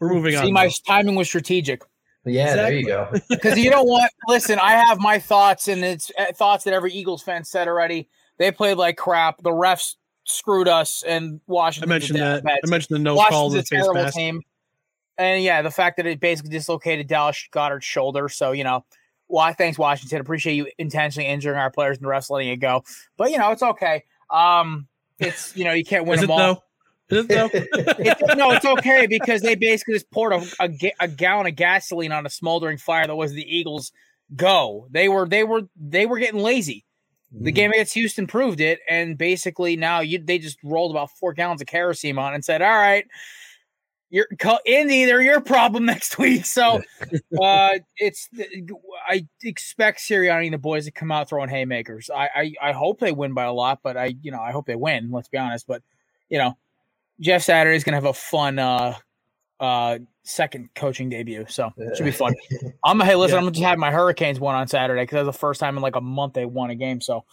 We're moving See, on. See, my timing was strategic. Yeah, there you go. *laughs* Because you don't want. Listen, I have my thoughts, and it's uh, thoughts that every Eagles fan said already. They played like crap. The refs screwed us, and Washington. I mentioned that. I mentioned the no call the terrible mask. team. And yeah, the fact that it basically dislocated Dallas Goedert's shoulder. So you know, why? Thanks, Washington. Appreciate you intentionally injuring our players and the refs letting it go. But you know, it's okay. Um, it's you know, you can't win Is them it all. though? Is it though? *laughs* It's- no, it's okay because they basically just poured a, a, a gallon of gasoline on a smoldering fire that was the Eagles' go. They were they were they were getting lazy. The game against Houston proved it, and basically now you they just rolled about four gallons of kerosene on and said, "All right, you're Indy, they're your problem *laughs* next week." So *laughs* uh, it's I expect Sirianni and the boys to come out throwing haymakers. I, I I hope they win by a lot, but I you know I hope they win. Let's be honest, but you know Jeff Saturday is going to have a fun uh uh second coaching debut, so it should be fun. *laughs* I'm hey, listen, Yeah. I'm gonna just have my Hurricanes one on Saturday because that's the first time in like a month they won a game. So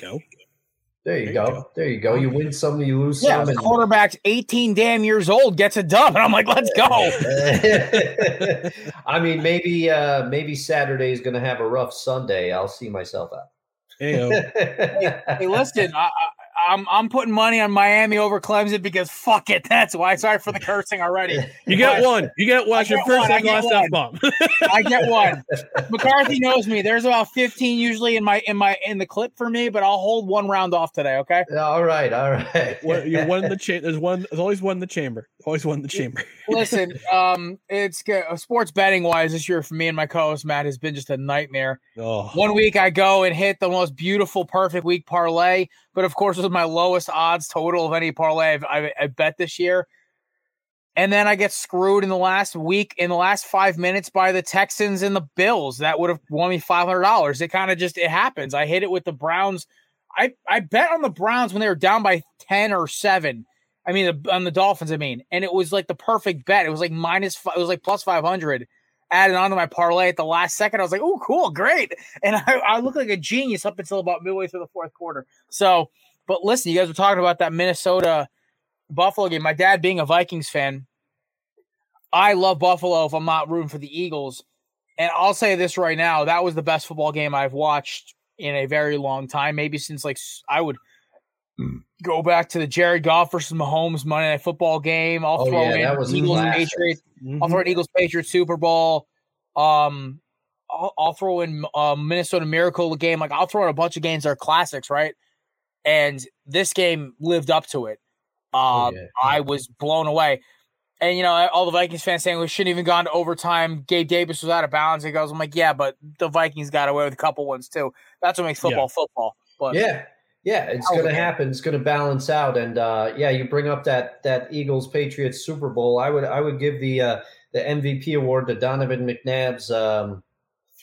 go. There you go. There you go. You win some, you lose yeah, some. the quarterback's 18 damn years old gets a dub, and I'm like, let's go. *laughs* I mean, maybe uh maybe Saturday is going to have a rough Sunday. I'll see myself out. *laughs* Hey, hey, listen, I, I I'm I'm putting money on Miami over Clemson because fuck it. That's why. Sorry for the cursing already. You get But- one. You get one. I your get first one, I and last. F bomb. I get one. McCarthy knows me. There's about 15 usually in my in my in the clip for me, but I'll hold one round off today. Okay. All right. All right. You're one in the *laughs* chamber. There's one. There's always one in the chamber. Always one in the chamber. *laughs* Listen, um, it's good. Sports betting wise this year for me and my co-host Matt has been just a nightmare. Oh. One week I go and hit the most beautiful, perfect week parlay, but of course it was my lowest odds total of any parlay I've, I, I bet this year. And then I get screwed in the last week, in the last five minutes by the Texans and the Bills. That would have won me five hundred dollars. It kind of just it happens. I hit it with the Browns. I I bet on the Browns when they were down by ten or seven. I mean, on the Dolphins. I mean, and it was like the perfect bet. It was like minus. It was like plus five hundred. Added on to my parlay at the last second. I was like, "Oh, cool, great!" And I, I looked like a genius up until about midway through the fourth quarter. So, but listen, you guys were talking about that Minnesota Buffalo game. My dad, being a Vikings fan, I love Buffalo if I'm not rooting for the Eagles. And I'll say this right now that was the best football game I've watched in a very long time, maybe since like I would go back to the Jared Goff versus Mahomes Monday Night Football game. I'll Oh, throw yeah, in that was a Eagles classic. Patriots. I'll Mm-hmm. throw in Eagles Patriots Super Bowl. Um, I'll, I'll throw in uh, Minnesota Miracle game. Like I'll throw in a bunch of games that are classics, right? And this game lived up to it. Um, I was blown away. And you know, all the Vikings fans saying we shouldn't even gone to overtime. Gabe Davis was out of bounds. He goes, I'm like, yeah, but the Vikings got away with a couple ones too. That's what makes football football. But yeah, yeah, it's going to happen. It's going to balance out, and uh, yeah, you bring up that that Eagles Patriots Super Bowl. I would I would give the uh, the MVP award to Donovan McNabb's um,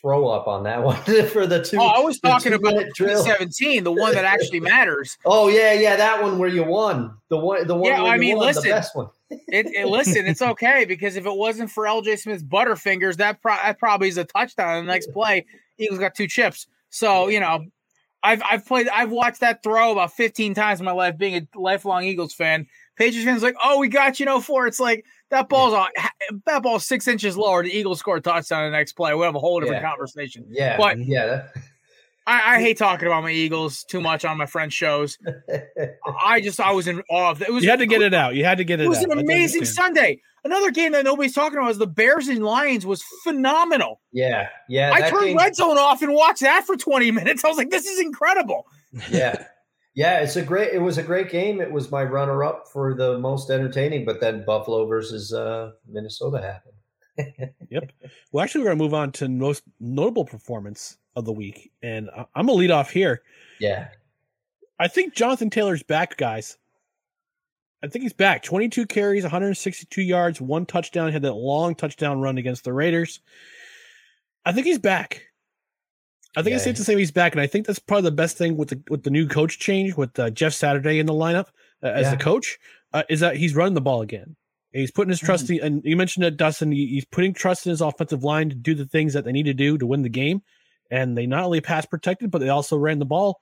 throw up on that *laughs* one for the two. Oh, I was talking about two-minute 17, the one that actually *laughs* matters. Oh yeah, yeah, that one where you won the one the one Yeah, where I you mean, won, listen, the best one. *laughs* It, it- listen, it's okay because if it wasn't for LJ Smith's Butterfingers, that, pro- that probably is a touchdown. in The next play, Eagles got two chips. So you know, I've I've played, I've watched that throw about 15 times in my life, being a lifelong Eagles fan. Patriots fans like, oh, we got you, no four. It's like that ball's on that ball's six inches lower. The Eagles score a touchdown in the next play. We have a whole different Yeah. conversation. Yeah, but yeah, I, I hate *laughs* talking about my Eagles too much on my friends' shows. *laughs* I just I was in awe of it. Was you had to get it out. You had to get it, out. it was out. an amazing. Sunday. Another game that nobody's talking about is the Bears and Lions was phenomenal. yeah, yeah. I turned game- Red Zone off and watched that for 20 minutes. I was like, this is incredible. *laughs* yeah yeah it's a great it was a great game it was my runner up for the most entertaining but then buffalo versus uh minnesota happened Yep. Well, actually, we're going to move on to most notable performance of the week, and I'm going to lead off here. Yeah. I think Jonathan Taylor's back, guys. I think he's back. 22 carries, 162 yards, one touchdown. He had that long touchdown run against the Raiders. I think he's back. I think it's safe to say he's back, and I think that's probably the best thing with the with the new coach change with uh, Jeff Saturday in the lineup uh, as Yeah. the coach uh, is that he's running the ball again. He's putting his trust, Mm-hmm. in, and you mentioned it, Dustin. He's putting trust in his offensive line to do the things that they need to do to win the game, and they not only pass protected, but they also ran the ball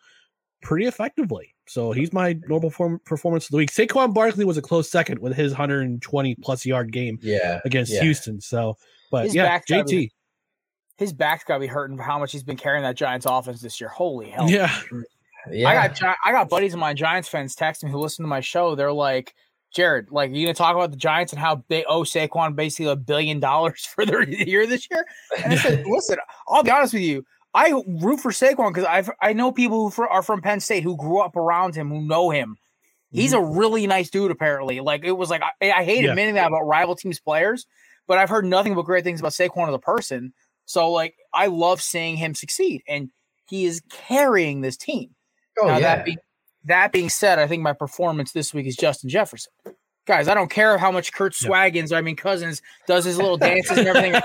pretty effectively. So he's my normal form, performance of the week. Saquon Barkley was a close second with his 120 plus yard game yeah against yeah. Houston. So, but His yeah, back's gotta JT. be- His back's got to be hurting for how much he's been carrying that Giants offense this year. Holy hell. Yeah. yeah. I got I got buddies of mine, Giants fans, texting me who listen to my show. They're like, Jared, like you gonna talk about the Giants and how they owe oh, Saquon basically a billion dollars *laughs* for their *laughs* year this year? And I said, *laughs* listen, I'll be honest with you. I root for Saquon because I I know people who are from Penn State who grew up around him who know him. He's a mm-hmm. really nice dude. Apparently, like it was like I, I hate Yeah. admitting that about rival teams players, but I've heard nothing but great things about Saquon as a person. So like I love seeing him succeed, and he is carrying this team. Oh, Now, yeah. that, be, that being said, I think my performance this week is Justin Jefferson. Guys, I don't care how much Kurt Swaggins, I mean Cousins, does his little dances and everything,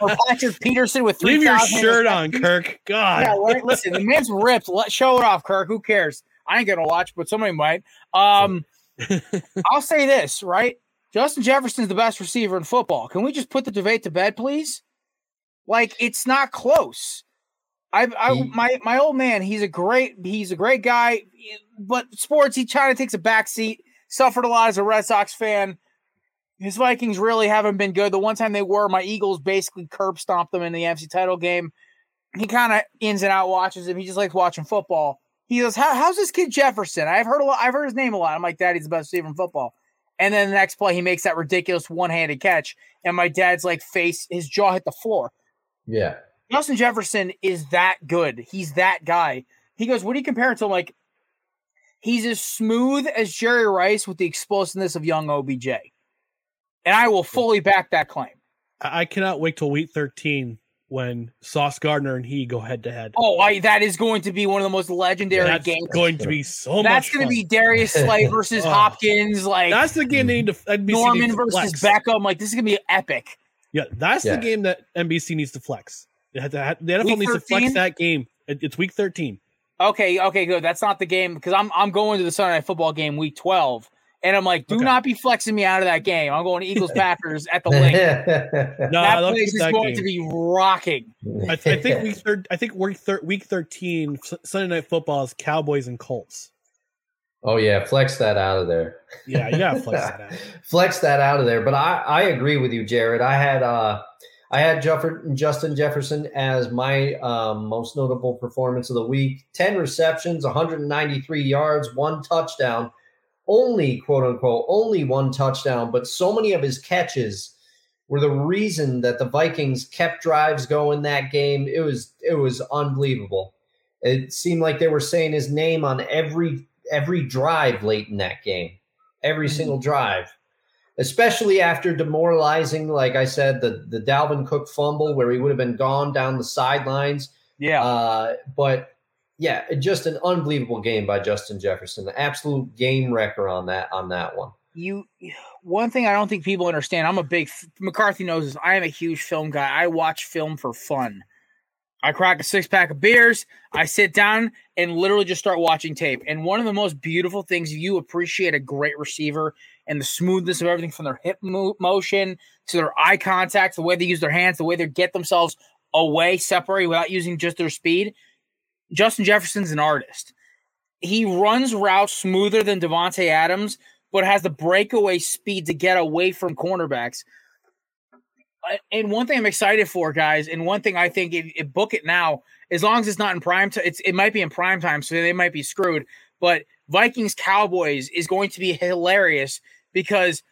or *laughs* Patrick Peterson with three. Leave your shirt on, Kirk. God. Yeah, right. Listen, the man's ripped. Let show it off, Kirk. Who cares? I ain't gonna watch, but somebody might. Um, *laughs* I'll say this, right? Justin Jefferson's the best receiver in football. Can we just put the debate to bed, please? Like it's not close. I, I my my old man, he's a great he's a great guy, but sports he kind of takes a back seat. Suffered a lot as a Red Sox fan. His Vikings really haven't been good. The one time they were, my Eagles basically curb stomped them in the NFC title game. He kind of ins and out watches him. He just likes watching football. He goes, How, "How's this kid Jefferson? I've heard a lot. I've heard his name a lot." I'm like, "Daddy's the best receiver in football." And then the next play, he makes that ridiculous one-handed catch, and my dad's like face, his jaw hit the floor. Yeah. Justin Jefferson is that good. He's that guy. He goes, "What do you compare it to?" I'm like, he's as smooth as Jerry Rice with the explosiveness of young OBJ, and I will fully back that claim. I I cannot wait till week 13 when Sauce Gardner and he go head to head. Oh, I, that is going to be one of the most legendary That's games. going to be so That's much going to be Darius Slay *laughs* versus Oh. Hopkins. Like That's the game they need to NBC Norman needs to versus flex. Beckham. Like this is going to be epic. Yeah, that's Yeah. the game that NBC needs to flex. They have to, the NFL Week needs to flex that game. It's week 13. Okay, okay, good. That's not the game because I'm I'm going to the Sunday Night Football game week 12, and I'm like, do Okay. not be flexing me out of that game. I'm going to Eagles *laughs* Packers at the link. *laughs* No, that they'll place is that going game. to be rocking. I, th- I think *laughs* week third. I think week thir- week 13 Sunday Night Football is Cowboys and Colts. Oh yeah, flex that out of there. Yeah, yeah, flex that out. flex that out of there. But I, I agree with you, Jared. I had uh I had Jeff- Justin Jefferson as my um, most notable performance of the week. Ten receptions, 193 yards, one touchdown. Only quote unquote only one touchdown, but so many of his catches were the reason that the Vikings kept drives going that game. It was it was unbelievable. It seemed like they were saying his name on every every drive late in that game. Every single drive. Especially after demoralizing, like I said, the the Dalvin Cook fumble where he would have been gone down the sidelines. Yeah. Uh, but yeah, just an unbelievable game by Justin Jefferson. The absolute game wrecker on that on that one. you one thing I don't think people understand. I'm a big McCarthy knows this. I am a huge film guy. I watch film for fun. I crack a six pack of beers. I sit down and literally just start watching tape. And one of the most beautiful things you appreciate a great receiver and the smoothness of everything from their hip mo- motion to their eye contact, the way they use their hands, the way they get themselves away, separate without using just their speed. Justin Jefferson's an artist. He runs routes smoother than Davante Adams, but has the breakaway speed to get away from cornerbacks. And one thing I'm excited for, guys, and one thing I think if, if book it now, as long as it's not in prime time, it's it might be in prime time, so they might be screwed. But Vikings Cowboys is going to be hilarious because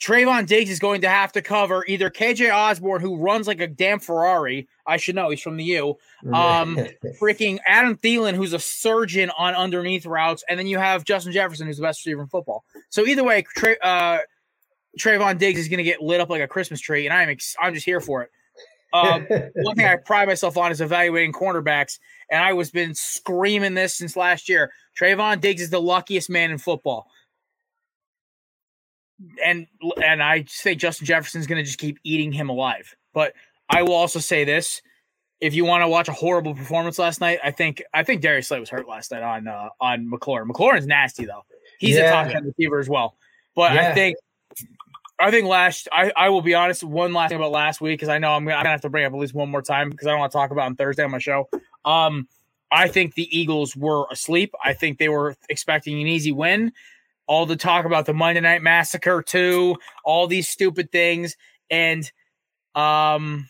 Trevon Diggs is going to have to cover either KJ Osborn, who runs like a damn Ferrari. I should know he's from the U. Um, *laughs* freaking Adam Thielen, who's a surgeon on underneath routes, and then you have Justin Jefferson, who's the best receiver in football. So either way, Tra- uh, Trevon Diggs is going to get lit up like a Christmas tree, and I'm ex- I'm just here for it. Um, *laughs* one thing I pride myself on is evaluating cornerbacks, and I was been screaming this since last year. Trevon Diggs is the luckiest man in football, and and I say Justin Jefferson's going to just keep eating him alive. But I will also say this: if you want to watch a horrible performance last night, I think I think Darius Slay was hurt last night on uh, on McLaurin. McLaurin's nasty though. He's a top ten receiver as well. But I think I think last I, I will be honest, one last thing about last week because I know I'm gonna, I'm gonna have to bring up at least one more time because I don't want to talk about on Thursday on my show. Um, I think the Eagles were asleep. I think they were expecting an easy win. All the talk about the Monday Night Massacre too, all these stupid things, and um,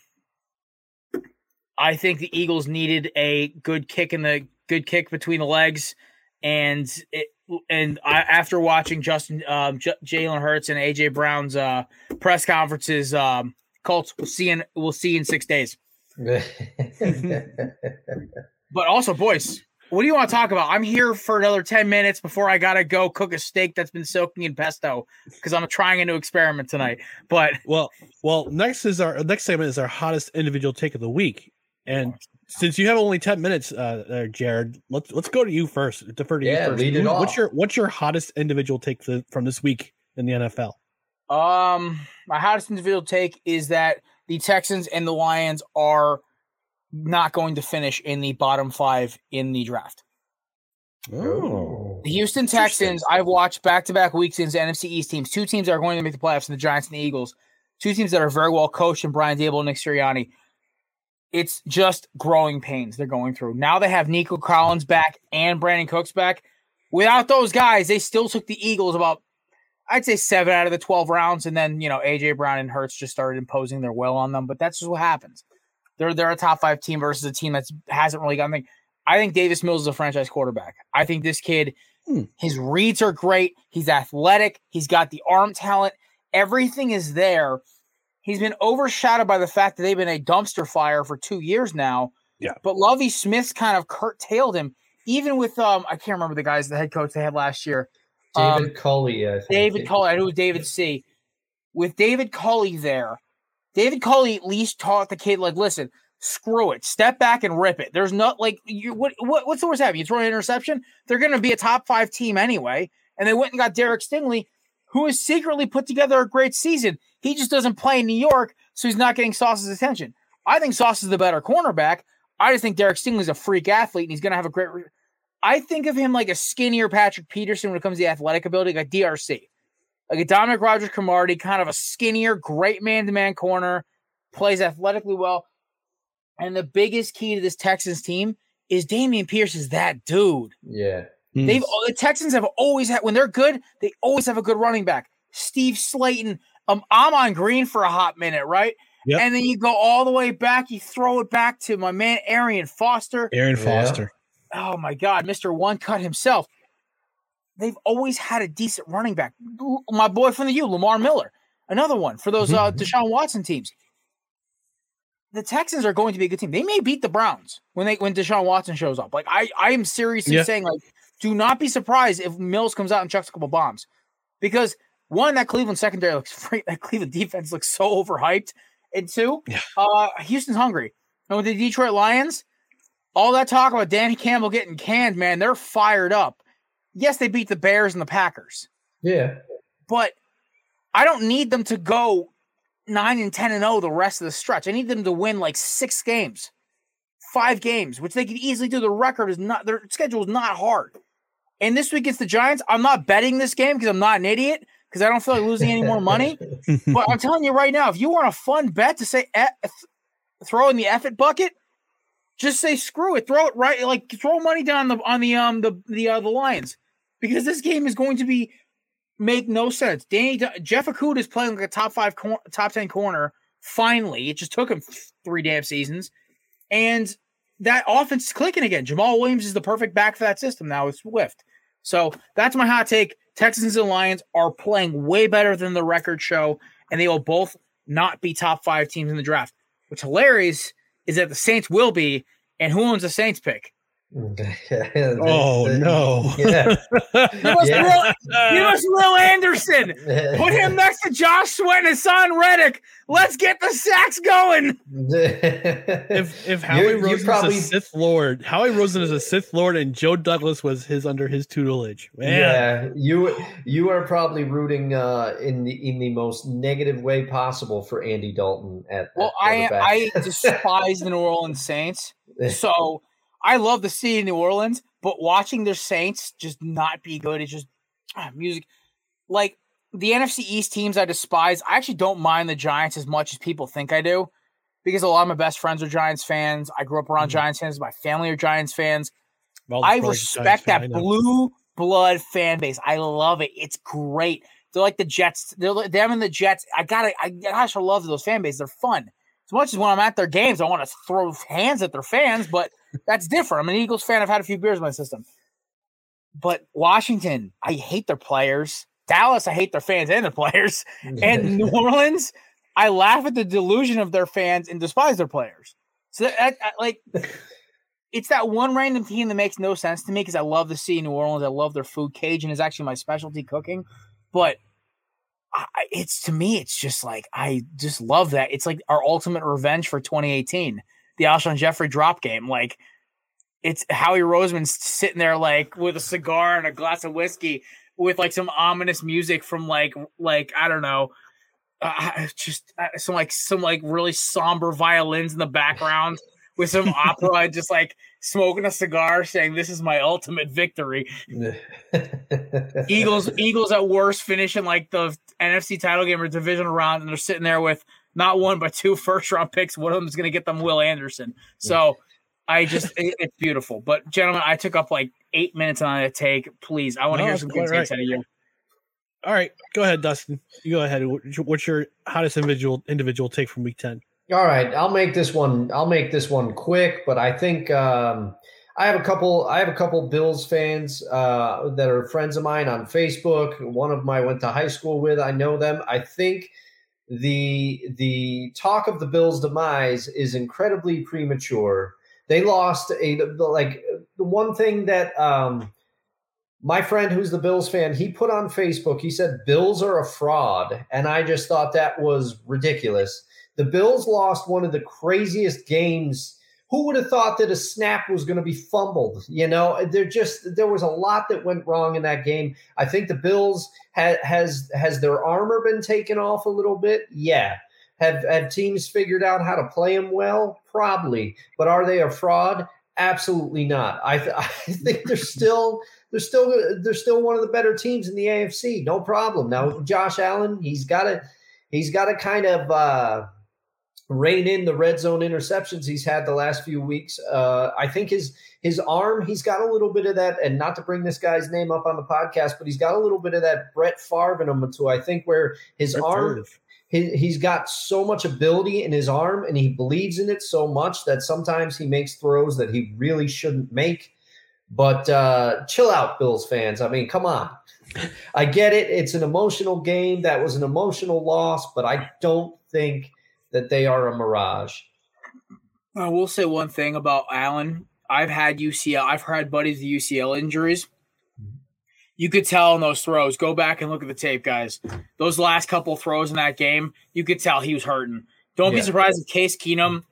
I think the Eagles needed a good kick in the good kick between the legs, and it, and I, after watching Justin um, J- Jalen Hurts and AJ Brown's uh, press conferences, um, Colts we'll see in we'll see in six days. *laughs* But also, boys, what do you want to talk about? I'm here for another 10 minutes before I gotta go cook a steak that's been soaking in pesto because I'm trying a new experiment tonight. But well, well, next is our next segment is our hottest individual take of the week, and since you have only ten minutes, uh, there, Jared, let's let's go to you first. Defer to Yeah, you first. lead it Who- off. What's your what's your hottest individual take for, from this week in the NFL? Um, my hottest individual take is that the Texans and the Lions are not going to finish in the bottom five in the draft. Oh, The Houston Texans, I've watched back to back weeks against NFC East teams. Two teams that are going to make the playoffs, and the Giants and the Eagles. Two teams that are very well coached, and Brian Daboll and Nick Sirianni. It's just growing pains they're going through. Now they have Nico Collins back and Brandin Cooks back. Without those guys, they still took the Eagles about, I'd say, seven out of the 12 rounds. And then, you know, AJ Brown and Hurts just started imposing their will on them. But that's just what happens. They're, they're a top five team versus a team that hasn't really got anything. I think Davis Mills is a franchise quarterback. I think this kid, hmm. his reads are great. He's athletic. He's got the arm talent. Everything is there. He's been overshadowed by the fact that they've been a dumpster fire for two years now. Yeah. But Lovie Smith's kind of curtailed him, even with um, I can't remember the guys, the head coach they had last year. David Um, Culley, I think. David Culley. I know was David C. With David Culley there, David Culley at least taught the kid, like, listen, screw it, step back and rip it. There's not like you what, what what's the worst happening? You throw an interception, they're gonna be a top five team anyway. And they went and got Derek Stingley, who has secretly put together a great season. He just doesn't play in New York, so he's not getting Sauce's attention. I think Sauce is the better cornerback. I just think Derek Stingley's a freak athlete and he's gonna have a great re- I think of him like a skinnier Patrick Peterson when it comes to athletic ability, like DRC. Like a Dominique Rodgers-Cromartie, kind of a skinnier, great man to man corner, plays athletically well. And the biggest key to this Texans team is Dameon Pierce is that dude. Yeah. They've the Texans have always had when they're good, they always have a good running back. Steve Slaton, um, Ahman Green for a hot minute, right? Yep. And then you go all the way back, you throw it back to my man Arian Foster. Arian Foster. Oh my God, Mr. One Cut himself. They've always had a decent running back. My boy from the U, Lamar Miller, another one for those uh, *laughs* Deshaun Watson teams. The Texans are going to be a good team. They may beat the Browns when they when Deshaun Watson shows up. Like I, I am seriously Yeah. saying, like, do not be surprised if Mills comes out and chucks a couple bombs, because one, that Cleveland secondary looks *laughs* free. That Cleveland defense looks so overhyped, and two, uh, Houston's hungry. And with the Detroit Lions, all that talk about Danny Campbell getting canned, man, they're fired up. Yes, they beat the Bears and the Packers, Yeah. but I don't need them to go nine and ten and zero the rest of the stretch. I need them to win like six games, five games, which they could easily do. The record is not their schedule is not hard. And this week against the Giants, I'm not betting this game because I'm not an idiot because I don't feel like losing any more money. but I'm telling you right now, if you want a fun bet to say th- throw in the F it bucket, just say screw it, throw it right, like throw money down the on the um the the uh, the Lions because this game is going to be make no sense. Danny Jeff Okudah is playing like a top five cor- top ten corner. Finally, it just took him three damn seasons, and that offense is clicking again. Jamaal Williams is the perfect back for that system now with Swift. So that's my hot take. Texans and Lions are playing way better than the record show, and they will both not be top five teams in the draft. What's hilarious is that the Saints will be, and who owns the Saints pick? *laughs* Oh no! Yeah. You must, Yeah. Will, you must Will Anderson. Put him *laughs* next to Josh Sweat and Haason Reddick. Let's get the sacks going. *laughs* if if Howie You're- you're Rosen probably- is a Sith Lord, Howie Roseman is a Sith Lord, and Joe Douglas was his under his tutelage. Man. Yeah, you you are probably rooting uh, in the in the most negative way possible for Andy Dalton at. Well, at I. I despise the New Orleans Saints. So I love the city of New Orleans, but watching their Saints just not be good, it's just ah, music. Like the NFC East teams I despise. I actually don't mind the Giants as much as people think I do. Because a lot of my best friends are Giants fans. I grew up around Giants fans. My family are Giants fans. Well, I Giants respect fan, that I blue blood fan base. I love it. It's great. They're like the Jets. They're like them and the Jets. I gotta. I gosh, I love those fan bases. They're fun. As much as when I'm at their games, I want to throw hands at their fans, but that's different. I'm an Eagles fan. I've had a few beers in my system. But Washington, I hate their players. Dallas, I hate their fans and their players. *laughs* And New Orleans, I laugh at the delusion of their fans and despise their players. So that, that- like *laughs* it's that one random team that makes no sense to me because I love the city of New Orleans. I love their food. Cajun is actually my specialty cooking, but I, I- it's to me, it's just like I just love that. It's like our ultimate revenge for 2018, the Alshon Jeffery drop game. Like it's Howie Roseman's sitting there like with a cigar and a glass of whiskey with like some ominous music from like like I don't know uh, just uh, some like some like really somber violins in the background with some *laughs* opera just like smoking a cigar saying this is my ultimate victory *laughs* eagles eagles at worst finishing like the nfc title game or divisional round and they're sitting there with not one but two *laughs* first round picks one of them is going to get them will anderson so i just it- it's beautiful but gentlemen i took up like eight minutes on a take please i want to No, hear some quite good takes right. out of you All right, go ahead, Dustin. You go ahead. What's your- What's your hottest individual individual take from Week Ten? All right, I'll make this one. I'll make this one quick, but I think um, I have a couple. I have a couple Bills fans uh, that are friends of mine on Facebook. One of them I went to high school with. I know them. I think the the talk of the Bills' demise is incredibly premature. They lost a like the one thing that um, my friend who's the Bills fan he put on Facebook. He said Bills are a fraud, and I just thought that was ridiculous. The Bills lost one of the craziest games who would have thought that a snap was going to be fumbled? You know, there just there was a lot that went wrong in that game. I think the Bills ha- has has their armor been taken off a little bit. Yeah. Have have teams figured out how to play them well? Probably. But are they a fraud? Absolutely not. I, th- *laughs* I think they're still they're still they're still one of the better teams in the AFC. No problem. Now Josh Allen, he's got to he's got to kind of uh, rein in the red zone interceptions he's had the last few weeks. Uh, I think his his arm, he's got a little bit of that, and not to bring this guy's name up on the podcast, but he's got a little bit of that Brett Favre in him too. I think where his Brett arm. He, he's got so much ability in his arm and he believes in it so much that sometimes he makes throws that he really shouldn't make. But uh, chill out, Bills fans. I mean, come on. I get it. It's an emotional game. That was an emotional loss, but I don't think that they are a mirage. I will say one thing about Allen. I've had UCL. I've had buddies with UCL injuries. You could tell in those throws. Go back and look at the tape, guys. Those last couple throws in that game, you could tell he was hurting. Don't yeah. be surprised if Case Keenum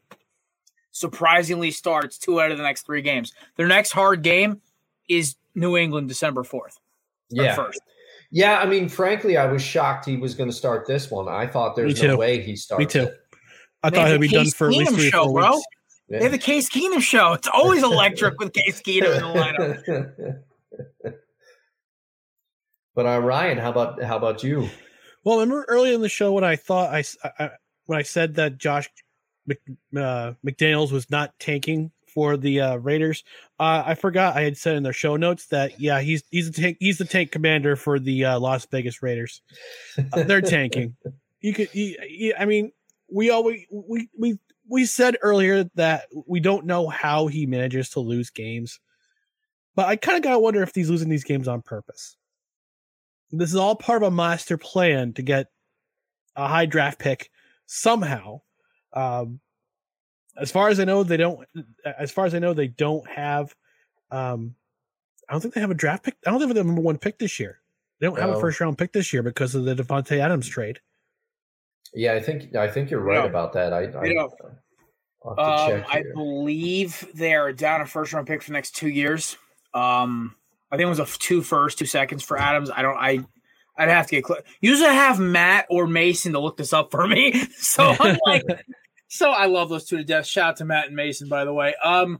surprisingly starts two out of the next three games. Their next hard game is New England, December fourth. Yeah, first. Yeah, I mean, frankly, I was shocked he was going to start this one. I thought there's no way he starts. Me too. It. I thought he'd be done for at least three show, bro. Weeks. They have the Case Keenum show. It's always electric with Case Keenum in the lineup. *laughs* but uh, Ryan, how about how about you? Well, remember earlier in the show when I thought I, I when I said that Josh Mc, uh, McDaniels was not tanking for the uh, Raiders. Uh, I forgot I had said in their show notes that yeah he's he's the tank he's the tank commander for the uh, Las Vegas Raiders. Uh, they're tanking. You could, you, you, I mean, we always we we we said earlier that we don't know how he manages to lose games, but I kind of gotta wonder if he's losing these games on purpose. This is all part of a master plan to get a high draft pick somehow. Um, as far as I know, they don't. As far as I know, they don't have. Um, I don't think they have a draft pick. I don't think they have a number one pick this year. They don't have a first round pick this year because of the Davante Adams trade. Yeah, I think I think you're right yeah. about that. I, I um, I believe they're down a first round pick for the next two years. Um, I think it was a two first, two seconds for Adams. I don't. I I'd have to get clear. Usually, I have Matt or Mason to look this up for me. *laughs* So I'm like, *laughs* so I love those two to death. Shout out to Matt and Mason, by the way. Um,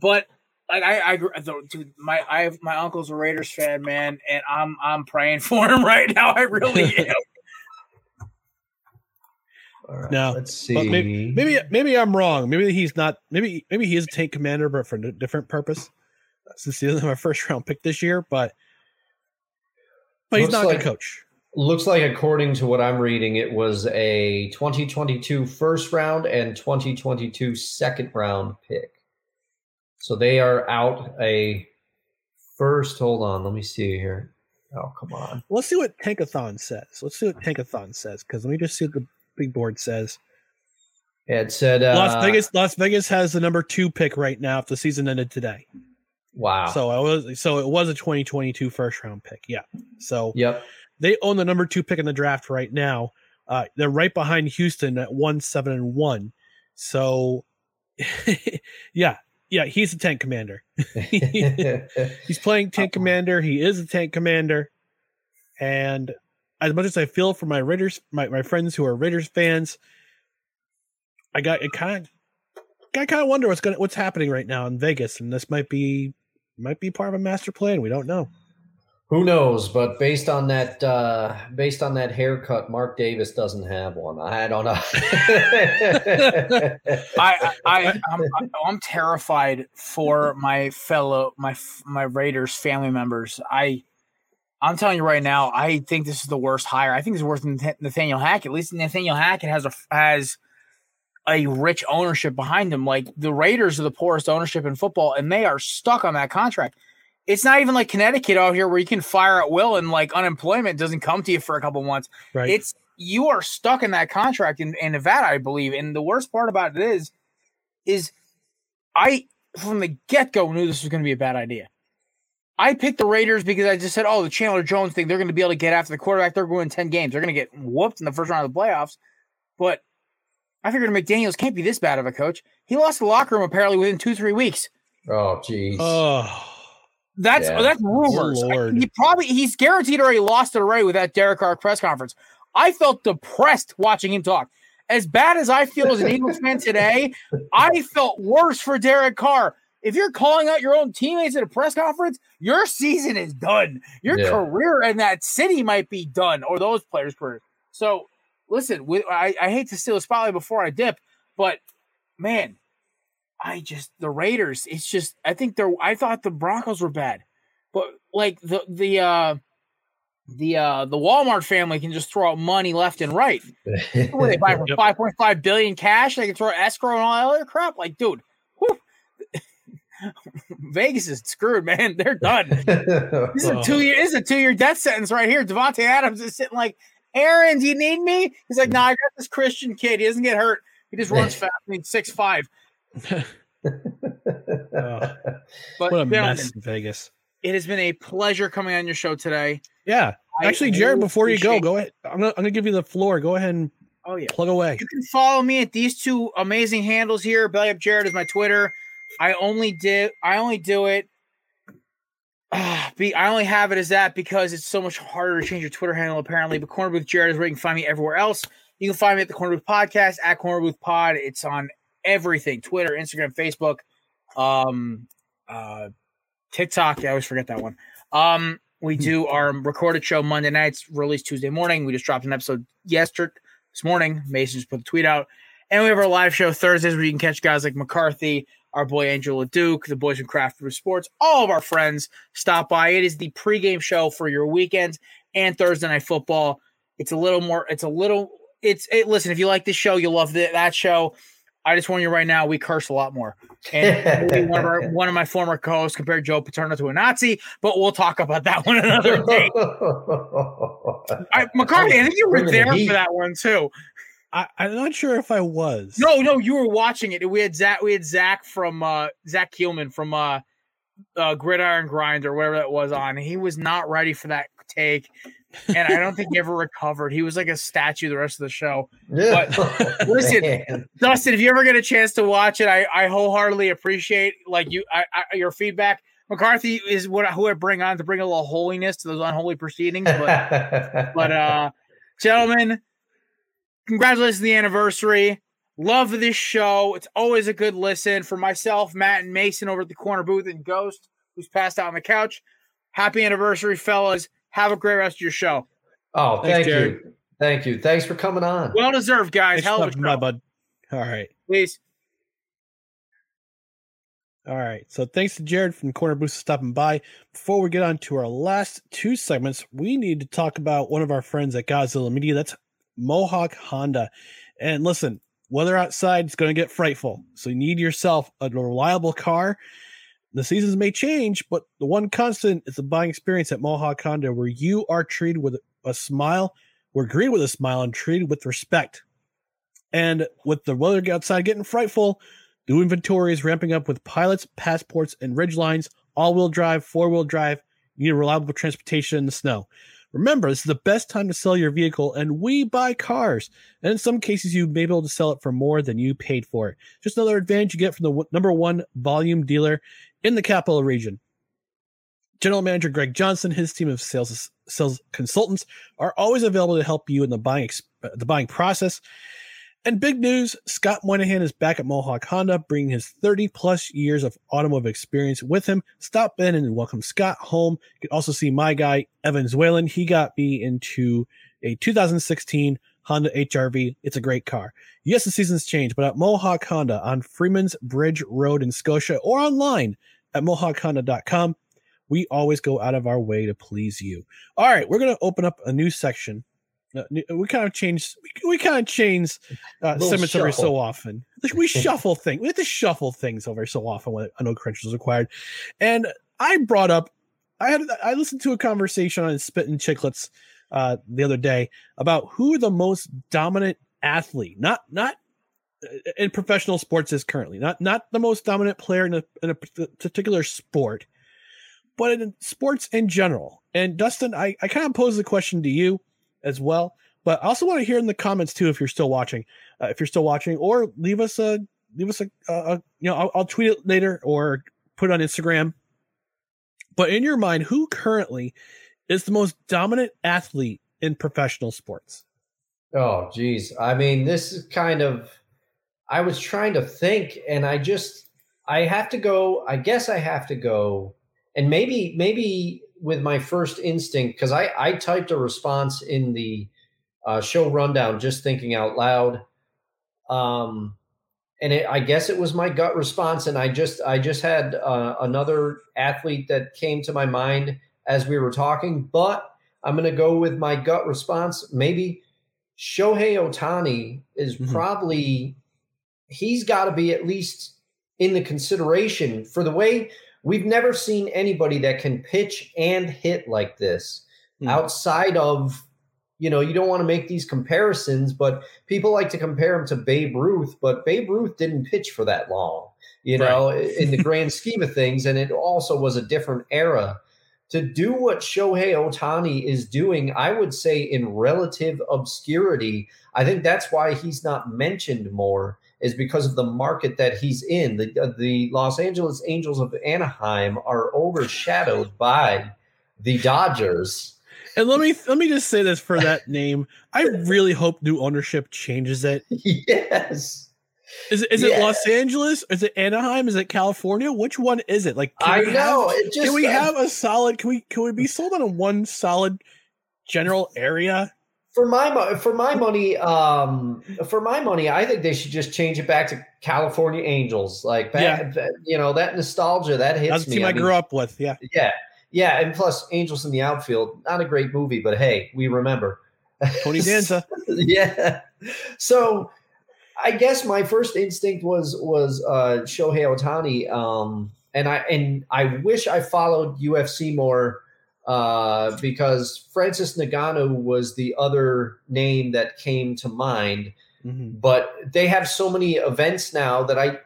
But like I, I, dude, my I have my uncle's a Raiders fan, man, and I'm I'm praying *laughs* for him right now. I really *laughs* am. Now let's see. Maybe, maybe, maybe I'm wrong. Maybe he's not. Maybe maybe he is a tank commander, but for a different purpose. Since he doesn't have a first round pick this year, but but he's not like, a coach. Looks like, according to what I'm reading, it was a 2022 first round and 2022 second round pick. So they are out a first. Hold on, let me see here. Oh, come on. Let's see what Tankathon says. Let's see what Tankathon says because let me just see what the big board says. It said uh, Las Vegas. Las Vegas has the number two pick right now if the season ended today. Wow. So I was so it was a 2022 first round pick. Yeah. So Yep. they own the number two pick in the draft right now. Uh, they're right behind Houston at one seven and one. So *laughs* yeah, yeah, he's a tank commander. *laughs* *laughs* he's playing tank commander. He is a tank commander. And as much as I feel for my Raiders, my, my friends who are Raiders fans, I got it kind of I kind of wonder what's going what's happening right now in Vegas, and this might be might be part of a master plan. We don't know. Who knows? But based on that, uh, based on that haircut, Mark Davis doesn't have one. I don't know. *laughs* I, I, *laughs* I'm, I'm terrified for my fellow, my, my Raiders family members. I, I'm telling you right now, I think this is the worst hire. I think it's worse than Nathaniel Hackett. At least Nathaniel Hackett has a has a rich ownership behind him. Like the Raiders are the poorest ownership in football, and they are stuck on that contract. It's not even like Connecticut out here where you can fire at will and like unemployment doesn't come to you for a couple months. Right. It's you are stuck in that contract in, in Nevada, I believe. And the worst part about it is, is I from the get go knew this was going to be a bad idea. I picked the Raiders because I just said, oh, the Chandler Jones thing, they're going to be able to get after the quarterback. They're going 10 games. They're going to get whooped in the first round of the playoffs. But I figured McDaniels can't be this bad of a coach. He lost the locker room apparently within two, three weeks. Oh, jeez. Oh, that's Yeah. that's rumors. Good Lord. He probably he's guaranteed already lost it already with that Derek Carr press conference. I felt depressed watching him talk. As bad as I feel as an Eagles fan *laughs* today, I felt worse for Derek Carr. If you're calling out your own teammates at a press conference, your season is done. Your Yeah. career in that city might be done, or those players' careers. So, listen, we, I, I hate to steal a spotlight before I dip, but man, I just the Raiders. It's just I think they're. I thought the Broncos were bad, but like the the uh the uh the Walmart family can just throw out money left and right. *laughs* What they buy for five point five billion cash? They can throw escrow and all that other crap. Like, dude, whew. *laughs* Vegas is screwed, man. They're done. *laughs* This is a two year. This is a two year death sentence right here. Davante Adams is sitting like, Aaron, do you need me? He's like, No, I got this Christian kid. He doesn't get hurt. He just runs fast. He's six five. Oh, But what a mess in Vegas. it has been a pleasure coming on your show today. Yeah. I Actually, Jared, before you go, go ahead. I'm gonna, I'm gonna give you the floor. Go ahead and Oh yeah. plug away. You can follow me at these two amazing handles here. Belly Up Jared is my Twitter. I only did I only do it. Ah, *sighs* be I only have it as that because it's so much harder to change your Twitter handle apparently. But Corner Booth Jared is where you can find me everywhere else. You can find me at the Corner Booth Podcast at Corner Booth Pod. It's on everything: Twitter, Instagram, Facebook, um, uh, TikTok. I always forget that one. Um, we do our recorded show Monday nights, release Tuesday morning. We just dropped an episode yesterday this morning. Mason just put the tweet out. And we have our live show Thursdays where you can catch guys like McCarthy, our boy Angel Duke, the boys from Craft Brew Sports, all of our friends stop by. It is the pregame show for your weekend and Thursday night football. It's a little more, it's a little, it's, it, listen, if you like this show, you'll love the, that show. I just warn you right now, we curse a lot more. And one, of our, one of my former co-hosts compared Joe Paterno to a Nazi, but we'll talk about that *laughs* one another day. *laughs* I, McCarthy, I think you were there for that one too. I, I'm not sure if I was. No, no, you were watching it. We had Zach. We had Zach from uh, Zach Keelman from uh, uh, Gridiron Grind or whatever that was on. He was not ready for that take, and I don't think he ever recovered. He was like a statue the rest of the show. But *laughs* listen, Man. Dustin, if you ever get a chance to watch it, I, I wholeheartedly appreciate like you I, I, your feedback. McCarthy is what who I bring on to bring a little holiness to those unholy proceedings, but *laughs* but uh gentlemen congratulations on the anniversary love this show it's always a good listen for myself matt and mason over at the corner booth and ghost who's passed out on the couch happy anniversary fellas have a great rest of your show Oh, Thanks, thank Jared. you. Thank you. Thanks for coming on. well deserved guys Thanks hell of a stopping show bud. All right. please All right. So thanks to Jared from Corner Booth for stopping by. Before we get on to our last two segments, we need to talk about one of our friends at Godzilla Media. That's Mohawk Honda. And listen, weather outside is going to get frightful. So you need yourself a reliable car. The seasons may change, but the one constant is the buying experience at Mohawk Honda, where you are treated with a smile, we're greeted with a smile, and treated with respect. And with the weather outside getting frightful, new inventory is ramping up with pilots, passports, and ridge lines, all wheel drive, four wheel drive. You need reliable transportation in the snow. Remember, this is the best time to sell your vehicle, and we buy cars. And in some cases, you may be able to sell it for more than you paid for it. Just another advantage you get from the w- number one volume dealer in the capital region. General Manager Greg Johnson, his team of sales sales consultants are always available to help you in the buying uh, the buying process. And big news, Scott Moynihan is back at Mohawk Honda, bringing his 30 plus years of automotive experience with him. Stop in and welcome Scott home. You can also see my guy, Evans Whalen. He got me into a 2016 Honda HRV. It's a great car. Yes, the season's change, but at Mohawk Honda on Freeman's Bridge Road in Scotia or online at mohawkhonda.com, we always go out of our way to please you. All right, we're going to open up a new section. Uh, we kind of change. We, we kind of change uh, Little segments every so often. We *laughs* shuffle things. We have to shuffle things over so often when a no credentials required. And I brought up. I had. I listened to a conversation on Spittin' Chiclets uh, the other day about who the most dominant athlete, not not uh, in professional sports is currently, not not the most dominant player in a, in a particular sport, but in sports in general. And Dustin, I, I kind of pose the question to you as well, but I also want to hear in the comments too if you're still watching, uh, if you're still watching, or leave us a leave us a, a, you know I'll, I'll tweet it later or put it on Instagram. But in your mind, who currently is the most dominant athlete in professional sports? Oh, geez. I mean, this is kind of. I was trying to think, and I just. I have to go. I guess I have to go, and maybe maybe with my first instinct because I I typed a response in the uh, show rundown just thinking out loud, um, and it, I guess it was my gut response, and I just I just had uh, another athlete that came to my mind as we were talking, but I'm going to go with my gut response. Maybe Shohei Ohtani is mm-hmm. probably he's got to be at least in the consideration for the way we've never seen anybody that can pitch and hit like this hmm. outside of you know you don't want to make these comparisons but people like to compare him to Babe Ruth but Babe Ruth didn't pitch for that long you know in the *laughs* grand scheme of things and it also was a different era to do what Shohei Ohtani is doing, I would say in relative obscurity. I think that's why he's not mentioned more, is because of the market that he's in. The, uh, the Los Angeles Angels of Anaheim are overshadowed by the Dodgers. And let me let me just say this for that name. I really hope new ownership changes it. *laughs* Yes. Is it is it Yeah. Los Angeles? Is it Anaheim? Is it California? Which one is it? Like I know, Have, it just- can we have a solid? Can we can we be sold on a one solid general area? For my for my money, um, for my money, I think they should just change it back to California Angels. Like, that, that- you know, that nostalgia that hits That's the me. team I, mean, grew up with. Yeah. Yeah, yeah, and plus Angels in the outfield, not a great movie, but hey, we remember. Tony Danza. *laughs* yeah. So I guess my first instinct was was uh Shohei Ohtani. Um and I and I wish I followed UFC more uh because Francis Ngannou was the other name that came to mind. But they have so many events now that I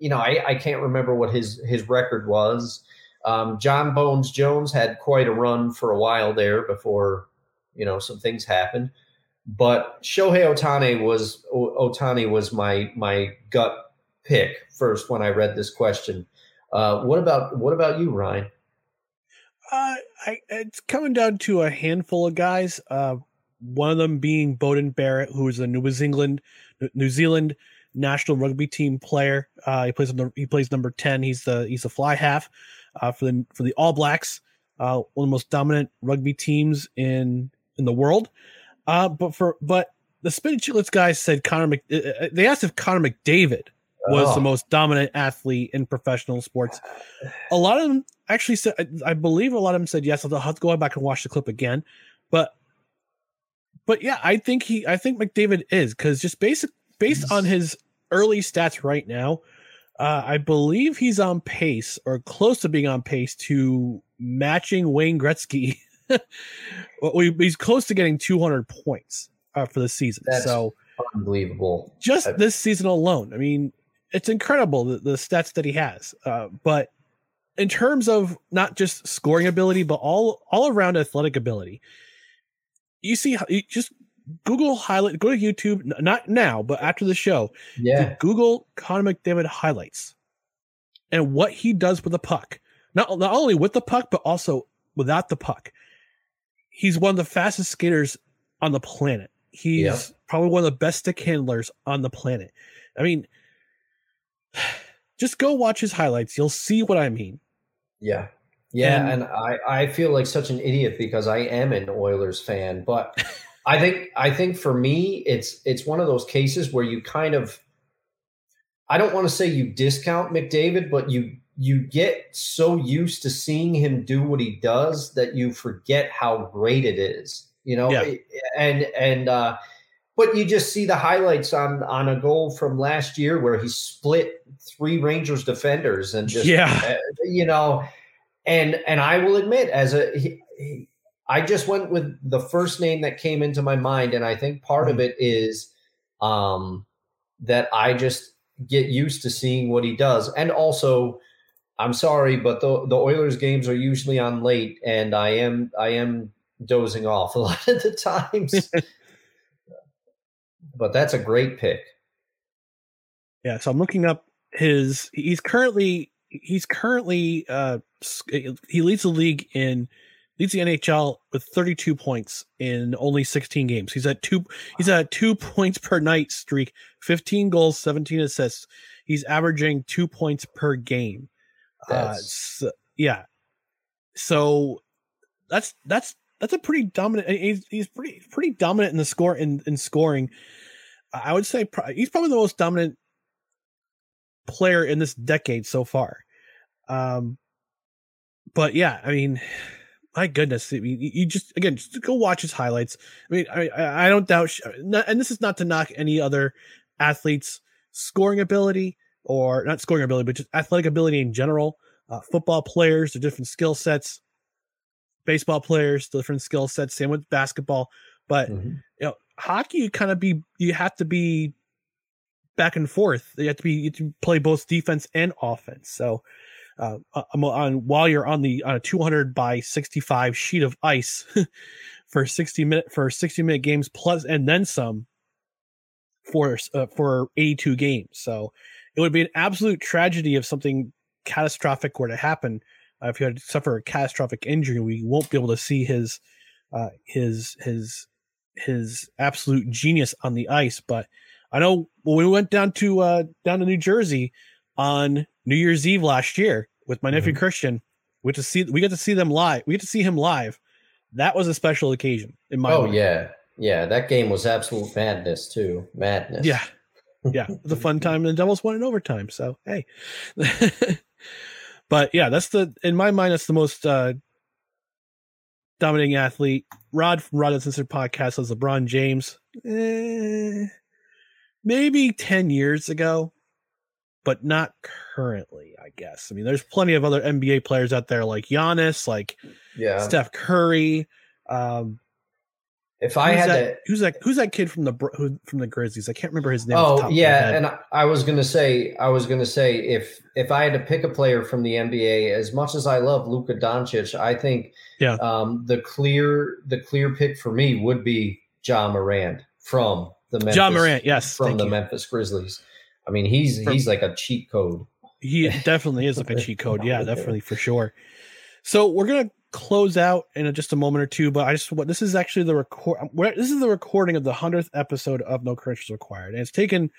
you know, I, I can't remember what his his record was. Um, Jon Bones Jones had quite a run for a while there before you know some things happened. But Shohei Ohtani was O- Ohtani was my my gut pick first when I read this question. Uh, what about what about you, Ryan? Uh, I, it's coming down to a handful of guys. Uh, one of them being Beauden Barrett, who is a New Zealand New Zealand national rugby team player. Uh, he plays he plays number ten. He's the he's the fly half uh, for the for the All Blacks. Uh, one of the most dominant rugby teams in in the world. Uh, but for but the Spittin' Chiclets guys said Connor. Mc, uh, uh, they asked if Connor McDavid was Oh. the most dominant athlete in professional sports. A lot of them actually said, I, I believe a lot of them said yes. I'll have to go back and watch the clip again, but but yeah, I think he, I think McDavid is because just basic based on his early stats right now, uh, I believe he's on pace or close to being on pace to matching Wayne Gretzky. *laughs* Well, we- he's close to getting 200 points uh, for the season. That's so unbelievable. Just this season alone, I mean, it's incredible the, the stats that he has. Uh, but in terms of not just scoring ability, but all all around athletic ability, you see, you just Google highlight, go to YouTube, not now, but after the show. Yeah. Google Connor McDavid highlights and what he does with the puck. Not, not only with the puck, but also without the puck. He's one of the fastest skaters on the planet. He's Yeah. probably one of the best stick handlers on the planet. I mean, *sighs* just go watch his highlights. You'll see what I mean. Yeah. Yeah, And- and, I, I feel like such an idiot because I am an Oilers fan, but I think I think for me it's it's one of those cases where you kind of I don't want to say you discount McDavid, but you you get so used to seeing him do what he does that you forget how great it is. You know, Yeah. and and uh but you just see the highlights on on a goal from last year where he split three Rangers defenders and just Yeah. uh, you know and and I will admit as a he, he- I just went with the first name that came into my mind and I think part of it is um that I just get used to seeing what he does and also I'm sorry but the the Oilers games are usually on late and I am I am dozing off *laughs* a lot of the times *laughs* but that's a great pick Yeah, so I'm looking up his. He's currently he's currently uh he leads the league in leads the NHL with 32 points in only 16 games. He's at two he's at two *laughs* points per night streak, 15 goals, 17 assists. He's averaging two points per game. Uh, so- yeah. So that's that's that's a pretty dominant. He's, he's pretty pretty dominant in the score in in scoring. I would say pro- he's probably the most dominant player in this decade so far. Um, but yeah, I mean, my goodness, I mean, you just again just go watch his highlights. I mean, I I I don't doubt, and this is not to knock any other athletes' scoring ability or not scoring ability, but just athletic ability in general. Uh, football players, their different skill sets. Baseball players, different skill sets. Same with basketball, but you know, hockey, you kind of be you have to be back and forth. You have to be you have to play both defense and offense. So, uh, I'm on while you're on the on a 200 by 65 sheet of ice *laughs* for 60 minute for 60 minute games plus and then some for uh, for 82 games. So, it would be an absolute tragedy if something catastrophic were to happen. Uh, if he had to suffer a catastrophic injury, we won't be able to see his uh, his his his absolute genius on the ice. But I know when we went down to uh, down to New Jersey on New Year's Eve last year with my nephew Christian, we to see we get to see them live. We get to see him live. That was a special occasion in my oh mind. yeah yeah that game was absolute madness too madness Yeah. Yeah. It was a fun time and the Devils won in overtime. So hey. *laughs* but yeah, that's the in my mind, that's the most uh dominating athlete. Rod from Rod podcast was LeBron James. Eh, maybe 10 years ago, but not currently, I guess. I mean, there's plenty of other NBA players out there like Giannis, like Yeah. Steph Curry. Um If I who's had that, to- who's that who's that kid from the who, from the Grizzlies? I can't remember his name. Oh top of my yeah, and I, I was gonna say, I was gonna say, if if I had to pick a player from the NBA, as much as I love Luka Doncic, I think yeah, um, the clear the clear pick for me would be John Morant from the Memphis, Ja Morant, yes, from the you. Memphis Grizzlies. I mean, he's From- he's like a cheat code. He definitely is like a cheat code. *laughs* Yeah, definitely for sure. So we're gonna close out in just a moment or two, but I just what this is actually the record. This is the recording of the hundredth episode of No Credentials Required, and it's taken